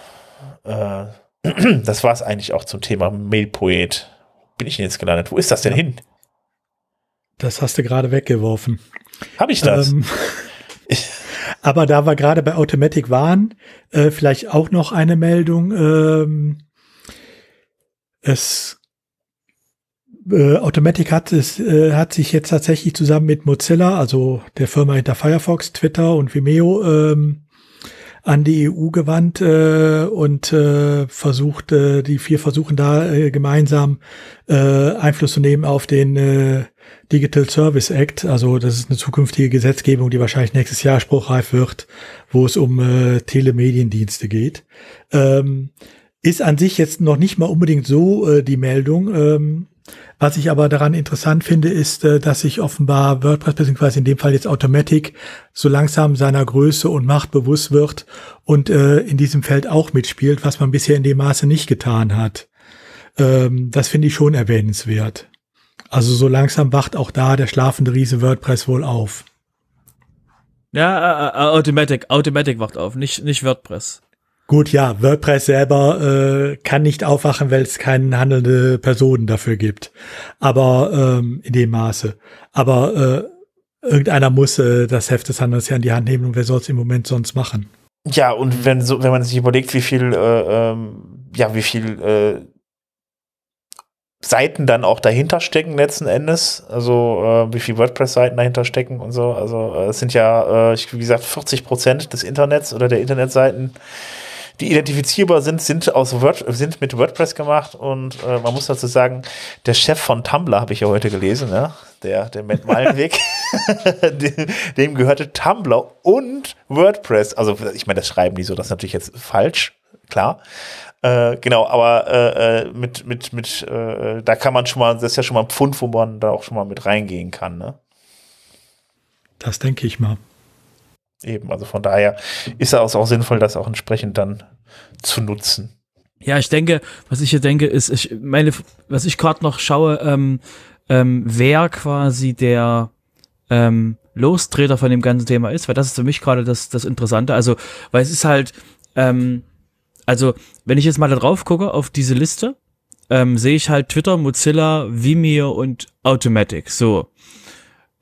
A: äh, das war es eigentlich auch zum Thema Mailpoet. Bin ich denn jetzt gelandet? Wo ist das denn ja. hin?
C: Das hast du gerade weggeworfen.
A: Habe ich das? Ähm,
C: aber da wir gerade bei Automatic waren, äh, vielleicht auch noch eine Meldung. Ähm, es äh, Automatic hat es äh, hat sich jetzt tatsächlich zusammen mit Mozilla, also der Firma hinter Firefox, Twitter und Vimeo ähm, an die EU gewandt äh, und äh, versucht, äh, die vier versuchen da äh, gemeinsam äh, Einfluss zu nehmen auf den äh, Digital Service Act. Also das ist eine zukünftige Gesetzgebung, die wahrscheinlich nächstes Jahr spruchreif wird, wo es um äh, Telemediendienste geht. Ähm, ist an sich jetzt noch nicht mal unbedingt so äh, die Meldung. Ähm, was ich aber daran interessant finde, ist, äh, dass sich offenbar WordPress beziehungsweise in dem Fall jetzt Automatic so langsam seiner Größe und Macht bewusst wird und äh, in diesem Feld auch mitspielt, was man bisher in dem Maße nicht getan hat. Ähm, das finde ich schon erwähnenswert. Also so langsam wacht auch da der schlafende Riese WordPress wohl auf.
B: Ja, äh, äh, Automatic, Automatic wacht auf, nicht, nicht WordPress.
C: Gut, ja, WordPress selber äh, kann nicht aufwachen, weil es keine handelnde Personen dafür gibt. Aber ähm, in dem Maße. Aber äh, irgendeiner muss äh, das Heft des Handels ja in die Hand nehmen und wer soll es im Moment sonst machen?
A: Ja, und wenn so, wenn man sich überlegt, wie viel, äh, ähm, ja, wie viel äh, Seiten dann auch dahinter stecken letzten Endes, also äh, wie viel WordPress-Seiten dahinter stecken und so. Also äh, es sind ja, äh, wie gesagt, 40 Prozent des Internets oder der Internetseiten, die identifizierbar sind, sind aus Word, sind mit WordPress gemacht und äh, man muss dazu sagen, der Chef von Tumblr habe ich ja heute gelesen, ja, der der Matt Malenweg, dem, dem gehörte Tumblr und WordPress. Also ich meine, das schreiben die so, das ist natürlich jetzt falsch, klar. Äh, genau, aber äh, äh, mit, mit, mit, äh, da kann man schon mal, das ist ja schon mal ein Pfund, wo man da auch schon mal mit reingehen kann, ne?
C: Das denke ich mal.
A: Eben, also von daher ist es auch sinnvoll, das auch entsprechend dann zu nutzen.
B: Ja, ich denke, was ich hier denke, ist, ich meine, was ich gerade noch schaue, ähm, ähm, wer quasi der ähm, Lostreter von dem ganzen Thema ist, weil das ist für mich gerade das, das Interessante. Also, weil es ist halt, ähm, also, wenn ich jetzt mal da drauf gucke auf diese Liste, ähm, sehe ich halt Twitter, Mozilla, Vimeo und Automatic. So.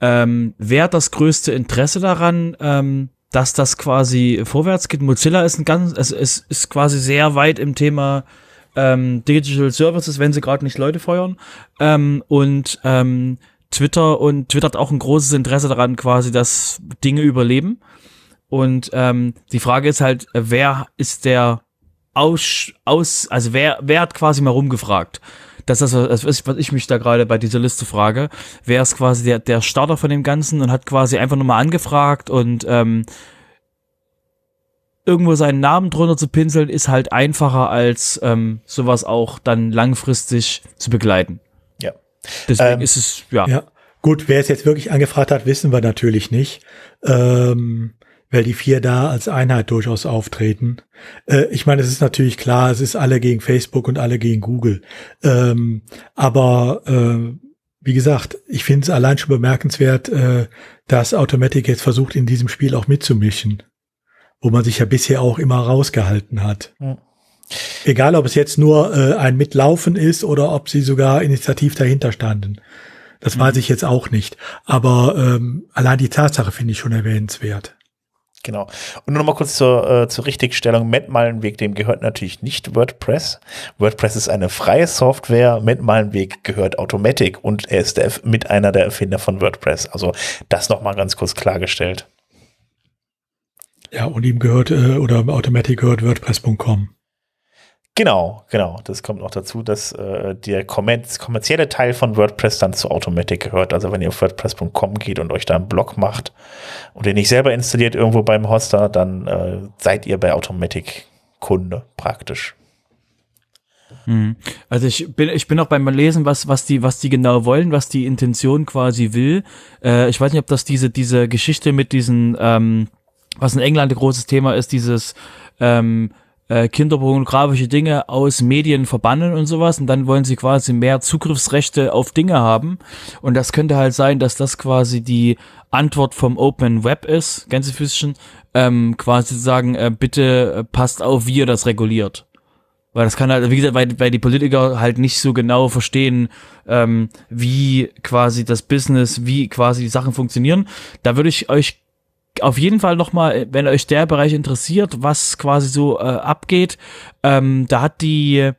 B: Ähm, wer hat das größte Interesse daran, ähm, dass das quasi vorwärts geht? Mozilla ist ein ganz, es, es ist quasi sehr weit im Thema ähm, Digital Services, wenn sie gerade nicht Leute feuern. Ähm, und ähm, Twitter und Twitter hat auch ein großes Interesse daran, quasi, dass Dinge überleben. Und ähm, die Frage ist halt, wer ist der aus, aus also wer, wer hat quasi mal rumgefragt? Das ist das, was ich mich da gerade bei dieser Liste frage. Wer ist quasi der, der Starter von dem Ganzen und hat quasi einfach nur mal angefragt und ähm, irgendwo seinen Namen drunter zu pinseln, ist halt einfacher als ähm, sowas auch dann langfristig zu begleiten.
A: Ja.
B: Deswegen ähm, ist es, ja.
C: ja. Gut, wer es jetzt wirklich angefragt hat, wissen wir natürlich nicht. Ähm, weil die vier da als Einheit durchaus auftreten. Äh, ich meine, es ist natürlich klar, es ist alle gegen Facebook und alle gegen Google. Ähm, aber äh, wie gesagt, ich finde es allein schon bemerkenswert, äh, dass Automatic jetzt versucht, in diesem Spiel auch mitzumischen, wo man sich ja bisher auch immer rausgehalten hat. Ja. Egal, ob es jetzt nur äh, ein Mitlaufen ist oder ob sie sogar initiativ dahinter standen. Das mhm. weiß ich jetzt auch nicht. Aber ähm, allein die Tatsache finde ich schon erwähnenswert.
A: Genau. Und nur noch mal kurz zur, äh, zur Richtigstellung. Matt Malenweg, dem gehört natürlich nicht WordPress. WordPress ist eine freie Software. Matt Malenweg gehört Automatic und er ist der, mit einer der Erfinder von WordPress. Also das noch mal ganz kurz klargestellt.
C: Ja, und ihm gehört, äh, oder Automatic gehört WordPress.com.
A: Genau, genau. Das kommt noch dazu, dass äh, der kommerzielle Teil von WordPress dann zu Automatic gehört. Also wenn ihr auf WordPress.com geht und euch da einen Blog macht und den nicht selber installiert irgendwo beim Hoster, dann äh, seid ihr bei Automatic Kunde praktisch.
B: Hm. Also ich bin ich bin auch beim Lesen, was was die was die genau wollen, was die Intention quasi will. Äh, ich weiß nicht, ob das diese diese Geschichte mit diesen ähm, was in England ein großes Thema ist, dieses ähm, äh, kinderpornografische Dinge aus Medien verbannen und sowas und dann wollen sie quasi mehr Zugriffsrechte auf Dinge haben und das könnte halt sein, dass das quasi die Antwort vom Open Web ist, Gänsefüßchen, ähm, quasi sagen, äh, bitte passt auf, wie ihr das reguliert. Weil das kann halt, wie gesagt, weil, weil die Politiker halt nicht so genau verstehen, ähm, wie quasi das Business, wie quasi die Sachen funktionieren. Da würde ich euch auf jeden Fall nochmal, wenn euch der Bereich interessiert, was quasi so äh, abgeht, ähm, da hat die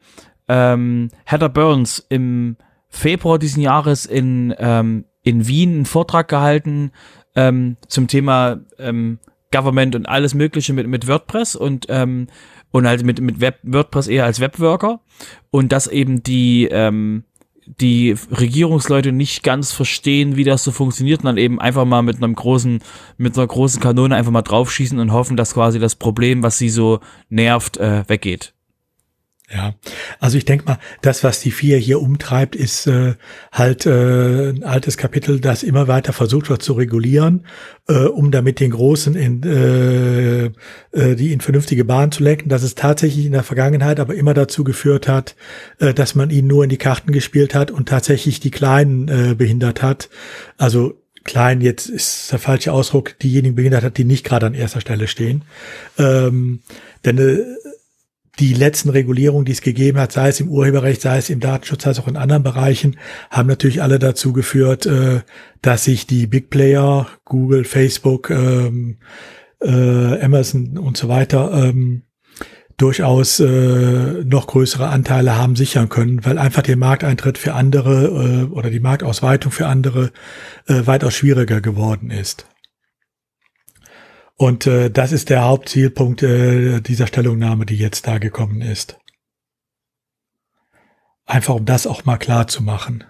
B: ähm, Heather Burns im Februar diesen Jahres in, ähm, in Wien einen Vortrag gehalten ähm, zum Thema ähm, Government und alles Mögliche mit, mit WordPress und, ähm, und halt mit, mit Web, WordPress eher als Webworker. Und dass eben die, ähm, die Regierungsleute nicht ganz verstehen, wie das so funktioniert und dann eben einfach mal mit einem großen, mit einer großen Kanone einfach mal draufschießen und hoffen, dass quasi das Problem, was sie so nervt, äh, weggeht.
C: Ja, also ich denke mal, das, was die vier hier umtreibt, ist äh, halt äh, ein altes Kapitel, das immer weiter versucht wird zu regulieren, äh, um damit den Großen in, äh, äh, die in vernünftige Bahn zu lenken, dass es tatsächlich in der Vergangenheit aber immer dazu geführt hat, äh, dass man ihnen nur in die Karten gespielt hat und tatsächlich die Kleinen äh, behindert hat. Also klein jetzt ist der falsche Ausdruck, diejenigen behindert hat, die nicht gerade an erster Stelle stehen. Ähm, denn äh, die letzten Regulierungen, die es gegeben hat, sei es im Urheberrecht, sei es im Datenschutz, sei es auch in anderen Bereichen, haben natürlich alle dazu geführt, äh, dass sich die Big Player, Google, Facebook, ähm, äh, Amazon und so weiter, ähm, durchaus äh, noch größere Anteile haben sichern können, weil einfach der Markteintritt für andere oder die Marktausweitung für andere weitaus schwieriger geworden ist. Und äh, das ist der Hauptzielpunkt äh, dieser Stellungnahme, die jetzt da gekommen ist. Einfach um das auch mal klar zu machen.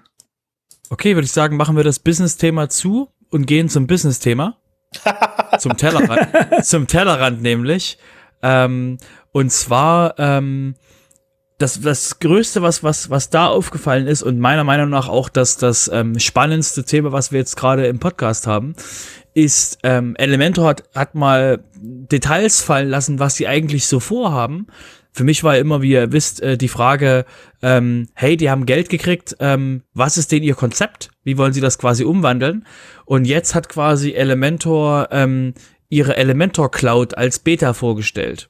B: Okay, würde ich sagen, machen wir das Business-Thema zu und gehen zum Business-Thema. zum Tellerrand. zum Tellerrand nämlich. Ähm, und zwar ähm, das, das Größte, was, was, was da aufgefallen ist und meiner Meinung nach auch das, das ähm, spannendste Thema, was wir jetzt gerade im Podcast haben, ist, ähm, Elementor hat, hat mal Details fallen lassen, was sie eigentlich so vorhaben. Für mich war immer, wie ihr wisst, äh, die Frage, ähm, hey, die haben Geld gekriegt, ähm, was ist denn ihr Konzept? Wie wollen sie das quasi umwandeln? Und jetzt hat quasi Elementor ähm, ihre Elementor Cloud als Beta vorgestellt.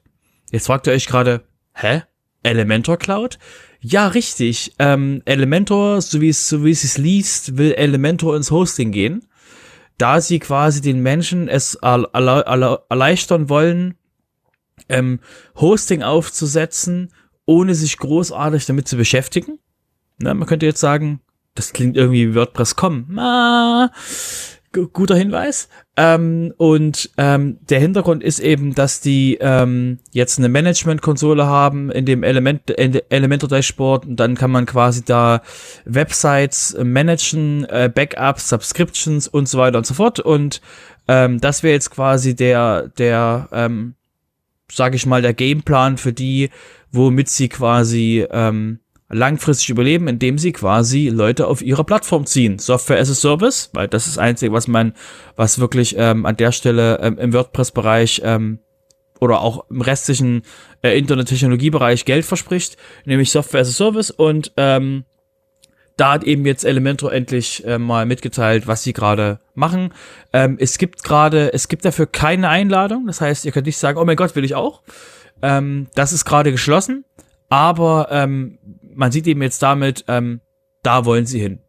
B: Jetzt fragt ihr euch gerade, hä? Elementor Cloud? Ja, richtig. Ähm, Elementor, so wie es, so wie es liest, will Elementor ins Hosting gehen, da sie quasi den Menschen es erleichtern wollen, ähm, Hosting aufzusetzen, ohne sich großartig damit zu beschäftigen. Na, man könnte jetzt sagen, das klingt irgendwie wie WordPress.com. Ah, guter Hinweis. Ähm, und ähm, der Hintergrund ist eben, dass die ähm, jetzt eine Management-Konsole haben in dem Element, Elementor Dashboard und dann kann man quasi da Websites managen, äh, Backups, Subscriptions und so weiter und so fort. Und ähm, das wäre jetzt quasi der, der, ähm, sage ich mal, der Gameplan für die, womit sie quasi ähm, langfristig überleben, indem sie quasi Leute auf ihre Plattform ziehen. Software as a Service, weil das ist das Einzige, was man, was wirklich ähm, an der Stelle ähm, im WordPress-Bereich ähm, oder auch im restlichen äh, Internet-Technologie-Bereich Geld verspricht, nämlich Software as a Service und ähm, da hat eben jetzt Elementor endlich äh, mal mitgeteilt, was sie gerade machen. Ähm, es gibt gerade, es gibt dafür keine Einladung. Das heißt, ihr könnt nicht sagen, oh mein Gott, will ich auch. Ähm, das ist gerade geschlossen. Aber ähm, man sieht eben jetzt damit, ähm, da wollen sie hin.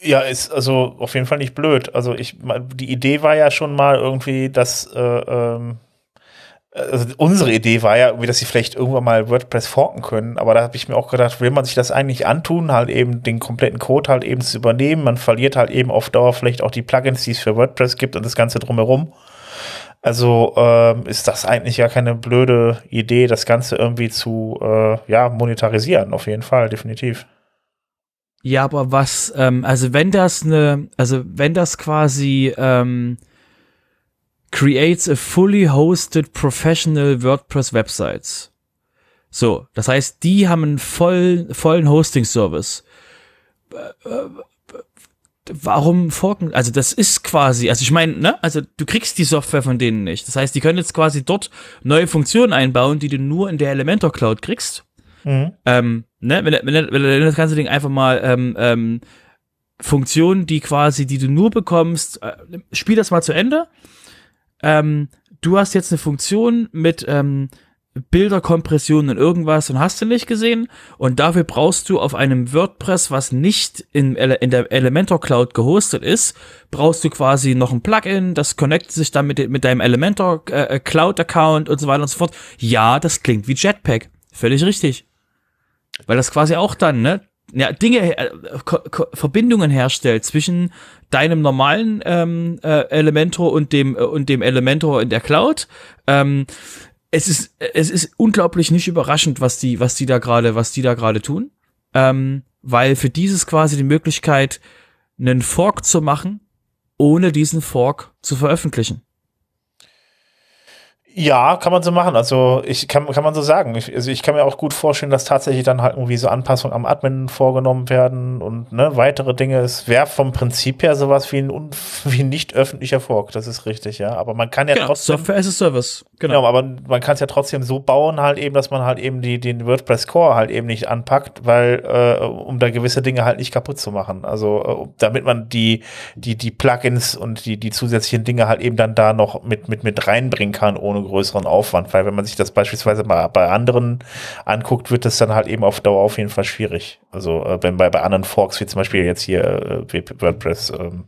A: Ja, ist also auf jeden Fall nicht blöd. Also ich, die Idee war ja schon mal irgendwie, dass äh, ähm, also unsere Idee war ja irgendwie, dass sie vielleicht irgendwann mal WordPress forken können, aber da habe ich mir auch gedacht, will man sich das eigentlich antun, halt eben den kompletten Code halt eben zu übernehmen, man verliert halt eben auf Dauer vielleicht auch die Plugins, die es für WordPress gibt und das Ganze drumherum. Also ähm, ist das eigentlich ja keine blöde Idee, das Ganze irgendwie zu äh, ja, monetarisieren, auf jeden Fall, definitiv.
B: Ja, aber was, ähm, also wenn das eine, also wenn das quasi ähm, creates a fully hosted professional WordPress websites. So, das heißt, die haben einen vollen, vollen Hosting-Service. Warum forken? Also das ist quasi, also ich meine, ne, also du kriegst die Software von denen nicht. Das heißt, die können jetzt quasi dort neue Funktionen einbauen, die du nur in der Elementor Cloud kriegst. Mhm. Ähm, ne, wenn, wenn, wenn du das ganze Ding einfach mal ähm, ähm, Funktionen, die quasi, die du nur bekommst, äh, spiel das mal zu Ende. Ähm, du hast jetzt eine Funktion mit ähm, Bilderkompression und irgendwas und hast du nicht gesehen. Und dafür brauchst du auf einem WordPress, was nicht in, in der Elementor Cloud gehostet ist, brauchst du quasi noch ein Plugin, das connectet sich dann mit, mit deinem Elementor äh, Cloud Account und so weiter und so fort. Ja, das klingt wie Jetpack. Völlig richtig. Weil das quasi auch dann, ne? Ja, Dinge, äh, Verbindungen herstellt zwischen deinem normalen ähm, äh, Elementor und dem äh, und dem Elementor in der Cloud. Ähm, es ist, es ist unglaublich nicht überraschend, was die, was die da gerade, was die da gerade tun. Ähm, weil für dieses quasi die Möglichkeit, einen Fork zu machen, ohne diesen Fork zu veröffentlichen.
A: Ja, kann man so machen. Also ich kann, kann man so sagen. Ich, also ich kann mir auch gut vorstellen, dass tatsächlich dann halt irgendwie so Anpassungen am Admin vorgenommen werden und ne, weitere Dinge. Es wäre vom Prinzip her sowas wie ein, wie ein nicht öffentlicher Fork. Das ist richtig, ja. Aber man kann ja
B: genau,
A: trotzdem.
B: Software as a Service.
A: Genau. genau aber man kann es ja trotzdem so bauen, halt eben, dass man halt eben die, den WordPress Core halt eben nicht anpackt, weil, äh, um da gewisse Dinge halt nicht kaputt zu machen. Also, äh, damit man die, die, die Plugins und die, die zusätzlichen Dinge halt eben dann da noch mit, mit, mit reinbringen kann, ohne einen größeren Aufwand, weil wenn man sich das beispielsweise mal bei anderen anguckt, wird das dann halt eben auf Dauer auf jeden Fall schwierig. Also äh, wenn bei, bei anderen Forks, wie zum Beispiel jetzt hier äh, WordPress, ähm,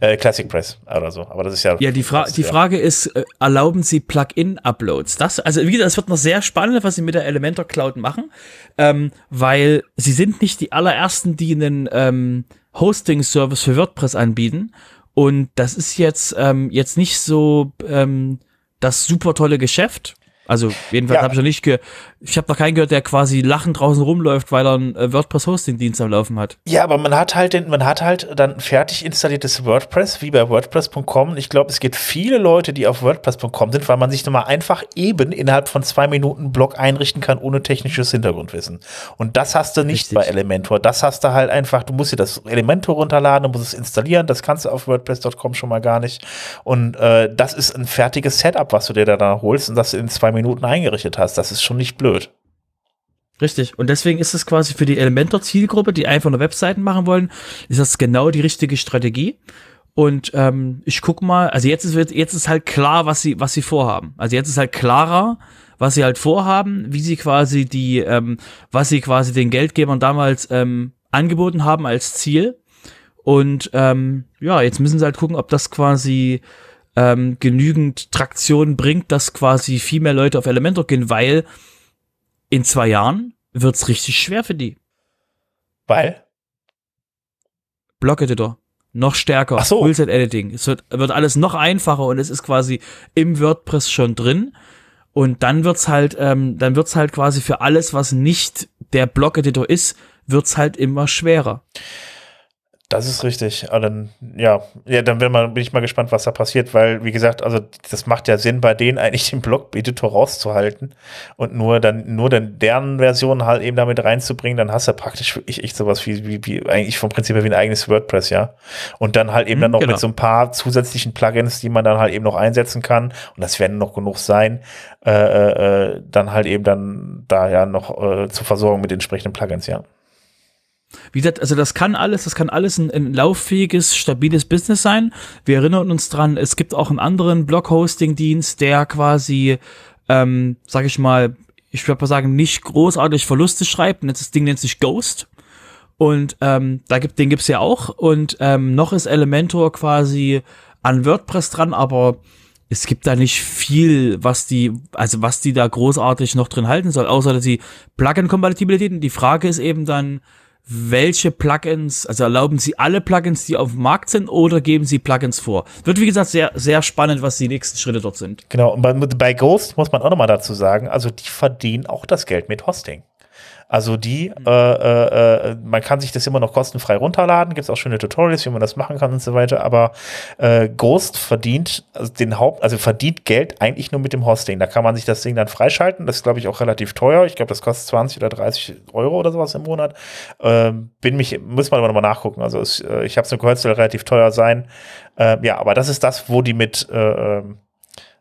A: äh, Classic Press oder so. Aber das ist ja.
B: Ja, die, Fra die Frage ist, äh, erlauben Sie Plugin-Uploads? Das, also wie gesagt, es wird noch sehr spannend, was Sie mit der Elementor Cloud machen, ähm, weil Sie sind nicht die allerersten, die einen ähm, Hosting-Service für WordPress anbieten. Und das ist jetzt, ähm, jetzt nicht so ähm, das super tolle Geschäft. Also jedenfalls ja. habe ich noch nicht ge ich habe noch keinen gehört, der quasi lachend draußen rumläuft, weil er einen äh, WordPress-Hosting-Dienst am Laufen hat.
A: Ja, aber man hat halt den, man hat halt dann fertig installiertes WordPress, wie bei WordPress.com. Ich glaube, es gibt viele Leute, die auf WordPress.com sind, weil man sich nochmal einfach eben innerhalb von zwei Minuten einen Blog einrichten kann, ohne technisches Hintergrundwissen. Und das hast du nicht Richtig. bei Elementor. Das hast du halt einfach, du musst dir das Elementor runterladen, du musst es installieren. Das kannst du auf WordPress.com schon mal gar nicht. Und äh, das ist ein fertiges Setup, was du dir da holst und das in zwei Minuten eingerichtet hast. Das ist schon nicht blöd blöd.
B: Richtig. Und deswegen ist es quasi für die Elementor-Zielgruppe, die einfach nur Webseiten machen wollen, ist das genau die richtige Strategie. Und ähm, ich guck mal, also jetzt ist jetzt ist halt klar, was sie was sie vorhaben. Also jetzt ist halt klarer, was sie halt vorhaben, wie sie quasi die, ähm, was sie quasi den Geldgebern damals ähm, angeboten haben als Ziel. Und ähm, ja, jetzt müssen sie halt gucken, ob das quasi ähm, genügend Traktion bringt, dass quasi viel mehr Leute auf Elementor gehen, weil in zwei Jahren wird's richtig schwer für die.
A: Weil?
B: Block-Editor. Noch stärker.
A: Ach so.
B: Full-Set-Editing. Es wird, wird alles noch einfacher und es ist quasi im WordPress schon drin. Und dann wird's halt, ähm, dann wird's halt quasi für alles, was nicht der Block-Editor ist, wird's halt immer schwerer.
A: Das ist richtig. Aber dann, ja, ja, dann bin, man, bin ich mal gespannt, was da passiert, weil, wie gesagt, also das macht ja Sinn, bei denen eigentlich den Blog-Editor rauszuhalten und nur dann, nur dann deren Version halt eben damit reinzubringen, dann hast du praktisch wirklich echt sowas wie, wie, wie eigentlich vom Prinzip her wie ein eigenes WordPress, ja. Und dann halt eben mhm, dann noch genau. mit so ein paar zusätzlichen Plugins, die man dann halt eben noch einsetzen kann, und das werden noch genug sein, äh, äh, äh dann halt eben dann da ja noch äh, zur Versorgung mit entsprechenden Plugins, ja.
B: Wie gesagt, also das kann alles, das kann alles ein, ein lauffähiges, stabiles Business sein. Wir erinnern uns dran, es gibt auch einen anderen Blog-Hosting-Dienst, der quasi, ähm, sag ich mal, ich würde mal sagen, nicht großartig Verluste schreibt. Und das Ding nennt sich Ghost. Und ähm, da gibt, den gibt's ja auch. Und ähm, noch ist Elementor quasi an WordPress dran, aber es gibt da nicht viel, was die, also was die da großartig noch drin halten soll, außer dass die Plugin-Kompatibilitäten. Die Frage ist eben dann, welche Plugins, also erlauben Sie alle Plugins, die auf dem Markt sind, oder geben Sie Plugins vor? Wird, wie gesagt, sehr, sehr spannend, was die nächsten Schritte dort sind.
A: Genau, und bei, bei Ghost muss man auch nochmal dazu sagen, also die verdienen auch das Geld mit Hosting. Also die, mhm. äh, äh, äh, man kann sich das immer noch kostenfrei runterladen, gibt es auch schöne Tutorials, wie man das machen kann und so weiter, aber äh, Ghost verdient also den Haupt, also verdient Geld eigentlich nur mit dem Hosting. Da kann man sich das Ding dann freischalten, das ist glaube ich auch relativ teuer. Ich glaube, das kostet 20 oder 30 Euro oder sowas im Monat. Ähm, bin mich, muss man aber nochmal nachgucken. Also es, äh, ich habe es nur gehört, soll relativ teuer sein. Äh, ja, aber das ist das, wo die mit äh, ähm,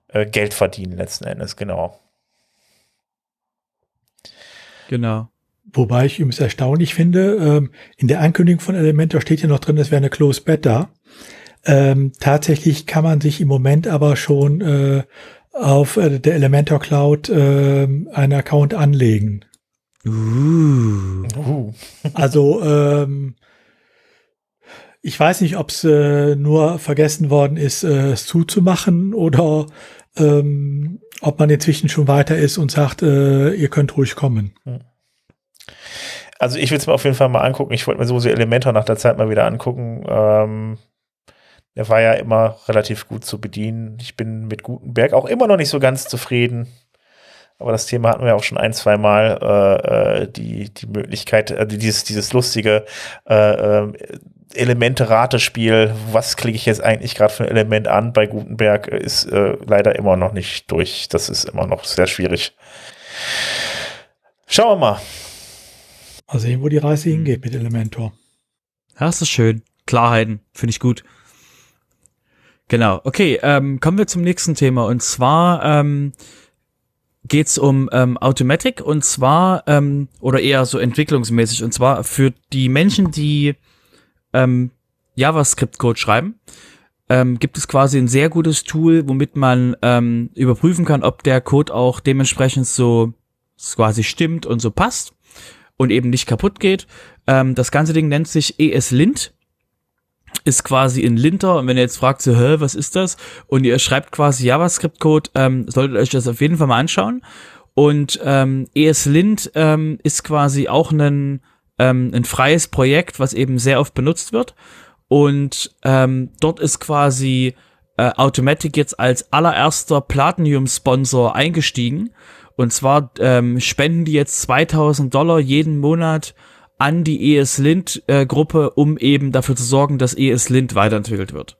A: äh, Geld verdienen letzten Endes, genau.
B: Genau.
C: Wobei ich übrigens erstaunlich finde, ähm, in der Ankündigung von Elementor steht ja noch drin, es wäre eine Closed Beta. Ähm, tatsächlich kann man sich im Moment aber schon äh, auf äh, der Elementor Cloud äh, einen Account anlegen.
B: Uh.
C: Also ähm, ich weiß nicht, ob es äh, nur vergessen worden ist, äh, es zuzumachen oder ähm, ob man inzwischen schon weiter ist und sagt, äh, ihr könnt ruhig kommen. Hm.
A: Also ich will es mir auf jeden Fall mal angucken. Ich wollte mir sowieso Elementor nach der Zeit mal wieder angucken. Ähm, der war ja immer relativ gut zu bedienen. Ich bin mit Gutenberg auch immer noch nicht so ganz zufrieden. Aber das Thema hatten wir auch schon ein, zwei Mal. Äh, äh die, die Möglichkeit, äh, dieses, dieses lustige äh, äh, Elemente-Ratespiel, was klicke ich jetzt eigentlich gerade für ein Element an bei Gutenberg, ist äh, leider immer noch nicht durch. Das ist immer noch sehr schwierig. Schauen wir mal.
C: Mal sehen, wo die Reise hm. hingeht mit Elementor.
B: Ja, das ist schön. Klarheiten, finde ich gut. Genau, okay, ähm, kommen wir zum nächsten Thema. Und zwar ähm, geht um ähm, Automatic und zwar, ähm, oder eher so entwicklungsmäßig, und zwar für die Menschen, die ähm, JavaScript-Code schreiben, ähm, gibt es quasi ein sehr gutes Tool, womit man ähm, überprüfen kann, ob der Code auch dementsprechend so quasi stimmt und so passt und eben nicht kaputt geht. Ähm, das ganze Ding nennt sich ESLint ist quasi in Linter und wenn ihr jetzt fragt so, hä, was ist das? Und ihr schreibt quasi JavaScript-Code, ähm, solltet euch das auf jeden Fall mal anschauen. Und ähm, ESLint ähm, ist quasi auch ein, ähm, ein freies Projekt, was eben sehr oft benutzt wird. Und ähm, dort ist quasi äh, Automatic jetzt als allererster Platinum-Sponsor eingestiegen. Und zwar ähm, spenden die jetzt 2000 Dollar jeden Monat an die ESLint-Gruppe, äh, um eben dafür zu sorgen, dass ESLint weiterentwickelt wird.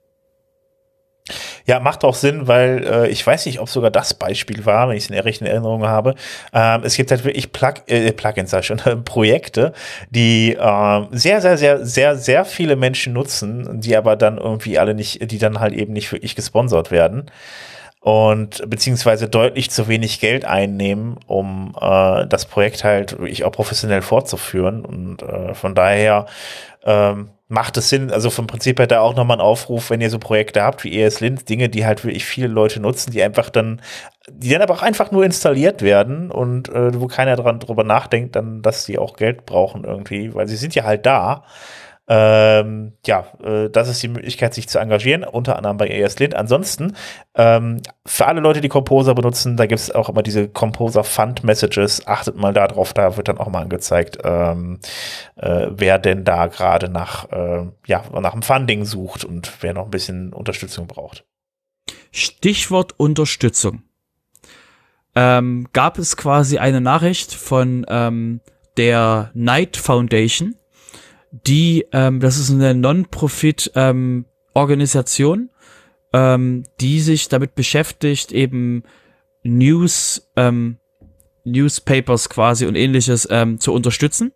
A: Ja, macht auch Sinn, weil äh, ich weiß nicht, ob sogar das Beispiel war, wenn ich es in der rechten Erinnerung habe. Ähm, es gibt halt wirklich Plug, äh, Plugins, sag ich schon, Projekte, die äh, sehr, sehr, sehr, sehr, sehr viele Menschen nutzen, die aber dann irgendwie alle nicht, die dann halt eben nicht wirklich gesponsert werden und beziehungsweise deutlich zu wenig Geld einnehmen, um äh, das Projekt halt wirklich auch professionell fortzuführen. Und äh, von daher ähm, macht es Sinn, also vom Prinzip her da auch nochmal ein Aufruf, wenn ihr so Projekte habt wie ESLint, Dinge, die halt wirklich viele Leute nutzen, die einfach dann, die dann aber auch einfach nur installiert werden und äh, wo keiner dran drüber nachdenkt, dann, dass sie auch Geld brauchen irgendwie, weil sie sind ja halt da. Ähm, ja, äh, das ist die Möglichkeit, sich zu engagieren, unter anderem bei ESLint. Ansonsten, ähm, für alle Leute, die Composer benutzen, da gibt es auch immer diese Composer Fund Messages. Achtet mal darauf, da wird dann auch mal angezeigt, ähm, äh, wer denn da gerade nach, äh, ja, nach dem Funding sucht und wer noch ein bisschen Unterstützung braucht.
B: Stichwort Unterstützung. Ähm, gab es quasi eine Nachricht von ähm, der Knight Foundation, die, ähm, das ist eine Non-Profit-Organisation, ähm, die sich damit beschäftigt, eben News, ähm, Newspapers quasi und ähnliches ähm, zu unterstützen.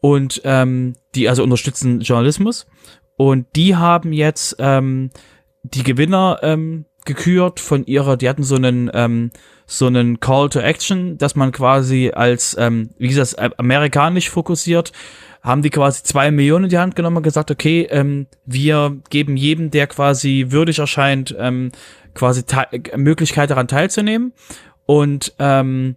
B: Und ähm, die also unterstützen Journalismus. Und die haben jetzt ähm, die Gewinner ähm, gekürt von ihrer, die hatten so einen ähm, so einen Call to Action, dass man quasi als, ähm, wie gesagt, amerikanisch fokussiert, haben die quasi zwei Millionen in die Hand genommen und gesagt, okay, ähm, wir geben jedem, der quasi würdig erscheint, ähm, quasi Möglichkeit daran teilzunehmen. Und ähm,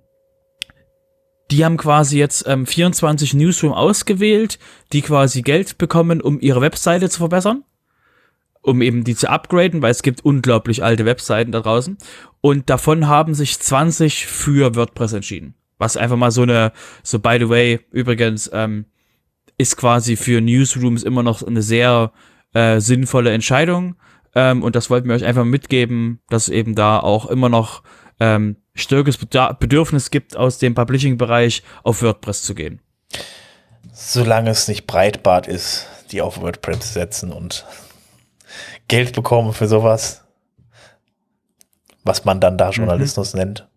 B: die haben quasi jetzt ähm, 24 Newsroom ausgewählt, die quasi Geld bekommen, um ihre Webseite zu verbessern, um eben die zu upgraden, weil es gibt unglaublich alte Webseiten da draußen. Und davon haben sich 20 für WordPress entschieden. Was einfach mal so eine, so by the way, übrigens, ähm, ist quasi für Newsrooms immer noch eine sehr äh, sinnvolle Entscheidung. Ähm, und das wollten wir euch einfach mitgeben, dass eben da auch immer noch ähm, stärkeres Bedürfnis gibt, aus dem Publishing-Bereich auf WordPress zu gehen.
A: Solange es nicht Breitbart ist, die auf WordPress setzen und Geld bekommen für sowas, was man dann da mhm. Journalismus mhm. nennt.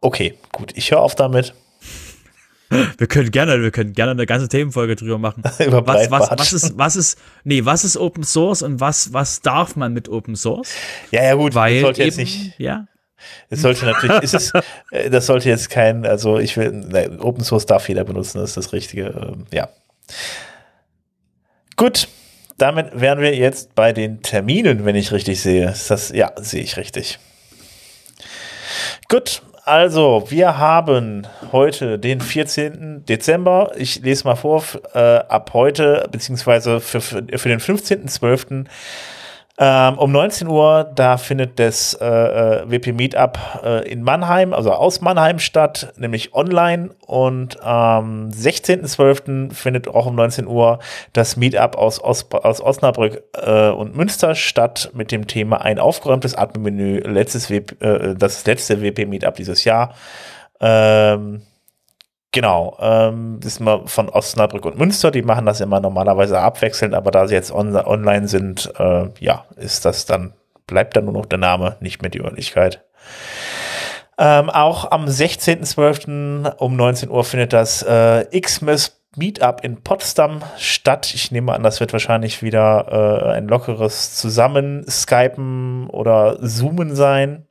A: Okay, gut, ich höre auf damit.
B: Wir können gerne, wir können gerne eine ganze Themenfolge drüber machen.
A: Über
B: was, was, was ist, was ist, nee, was ist Open Source und was, was darf man mit Open Source?
A: Ja, ja, gut,
B: weil
A: sollte
B: eben,
A: jetzt nicht.
B: Ja.
A: Es sollte natürlich, ist es, äh, das sollte jetzt kein, also ich will, ne, Open Source darf jeder benutzen, das ist das Richtige, ähm, ja. Gut, damit wären wir jetzt bei den Terminen, wenn ich richtig sehe. Ist das, ja, sehe ich richtig. Gut, also, wir haben heute den 14. Dezember. Ich lese mal vor, äh, ab heute, beziehungsweise für, für, für den 15.12. Ähm, um 19 Uhr, da findet das äh, äh WP Meetup äh, in Mannheim, also aus Mannheim statt, nämlich online. Und am ähm, 16.12. findet auch um 19 Uhr das Meetup aus, aus, aus Osnabrück äh, und Münster statt mit dem Thema ein aufgeräumtes Admin-Menü, letztes WP, äh, das letzte WP Meetup dieses Jahr. Ähm, Genau, ähm, das ist mal von Osnabrück und Münster, die machen das immer normalerweise abwechselnd, aber da sie jetzt on online sind, äh, ja, ist das dann, bleibt dann nur noch der Name, nicht mehr die Örtlichkeit. Ähm, auch am 16.12. um 19 Uhr findet das äh, Xmas Meetup in Potsdam statt. Ich nehme an, das wird wahrscheinlich wieder äh, ein lockeres Zusammen-Skypen oder Zoomen sein.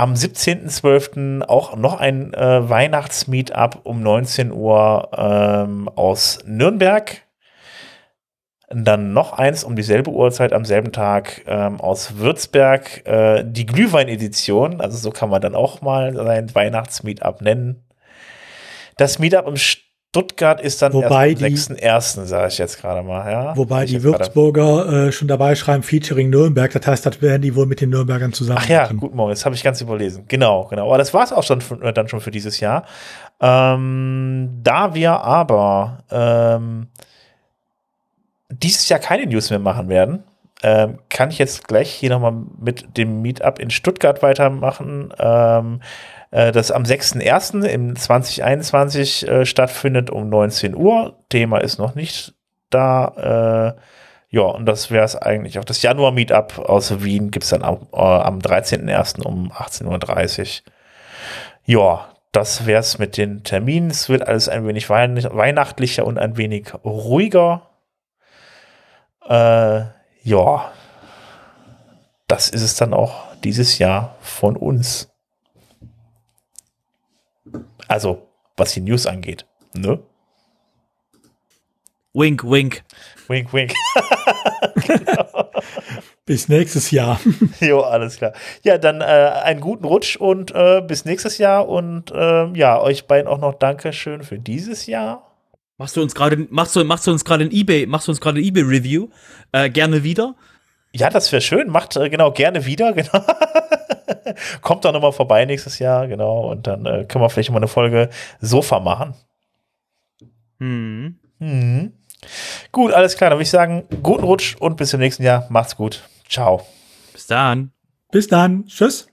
A: Am 17.12. auch noch ein äh, Weihnachtsmeetup um 19 Uhr ähm, aus Nürnberg. Dann noch eins um dieselbe Uhrzeit am selben Tag ähm, aus Würzberg, äh, die Glühwein-Edition. Also so kann man dann auch mal sein Weihnachtsmeetup nennen. Das Meetup im Stuttgart ist dann
C: wobei
A: erst am 6.1., sage ich jetzt gerade mal. Ja?
C: Wobei die Würzburger äh, schon dabei schreiben, featuring Nürnberg. Das heißt, das werden die wohl mit den Nürnbergern zusammen
A: Ach ja, machen. guten Morgen, das habe ich ganz überlesen. Genau, genau. Aber das war es auch schon äh, dann schon für dieses Jahr. Ähm, da wir aber ähm, dieses Jahr keine News mehr machen werden, ähm, kann ich jetzt gleich hier nochmal mit dem Meetup in Stuttgart weitermachen, ähm, äh, das am 6.1. im 2021 äh, stattfindet um 19 Uhr. Thema ist noch nicht da. Äh, ja, und das wäre es eigentlich auch. Das Januar-Meetup aus Wien gibt es dann am, äh, am 13.01. um 18.30 Uhr. Ja, das wäre es mit den Terminen. Es wird alles ein wenig weihnachtlicher und ein wenig ruhiger. Äh, ja, das ist es dann auch dieses Jahr von uns. Also, was die News angeht. Ne?
B: Wink, wink.
A: Wink, wink. genau.
C: Bis nächstes Jahr.
A: jo, alles klar. Ja, dann äh, einen guten Rutsch und äh, bis nächstes Jahr. Und äh, ja, euch beiden auch noch Dankeschön für dieses Jahr.
B: Machst du uns gerade, machst du, machst du uns gerade ein eBay, machst du uns gerade eBay Review? Äh, gerne wieder.
A: Ja, das wäre schön. Macht äh, genau gerne wieder. Genau. Kommt doch nochmal vorbei nächstes Jahr, genau. Und dann äh, können wir vielleicht mal eine Folge Sofa machen.
B: Hm.
A: Mhm. Gut, alles klar. Dann würde ich sagen, guten Rutsch und bis zum nächsten Jahr. Macht's gut. Ciao.
B: Bis dann.
C: Bis dann. Tschüss.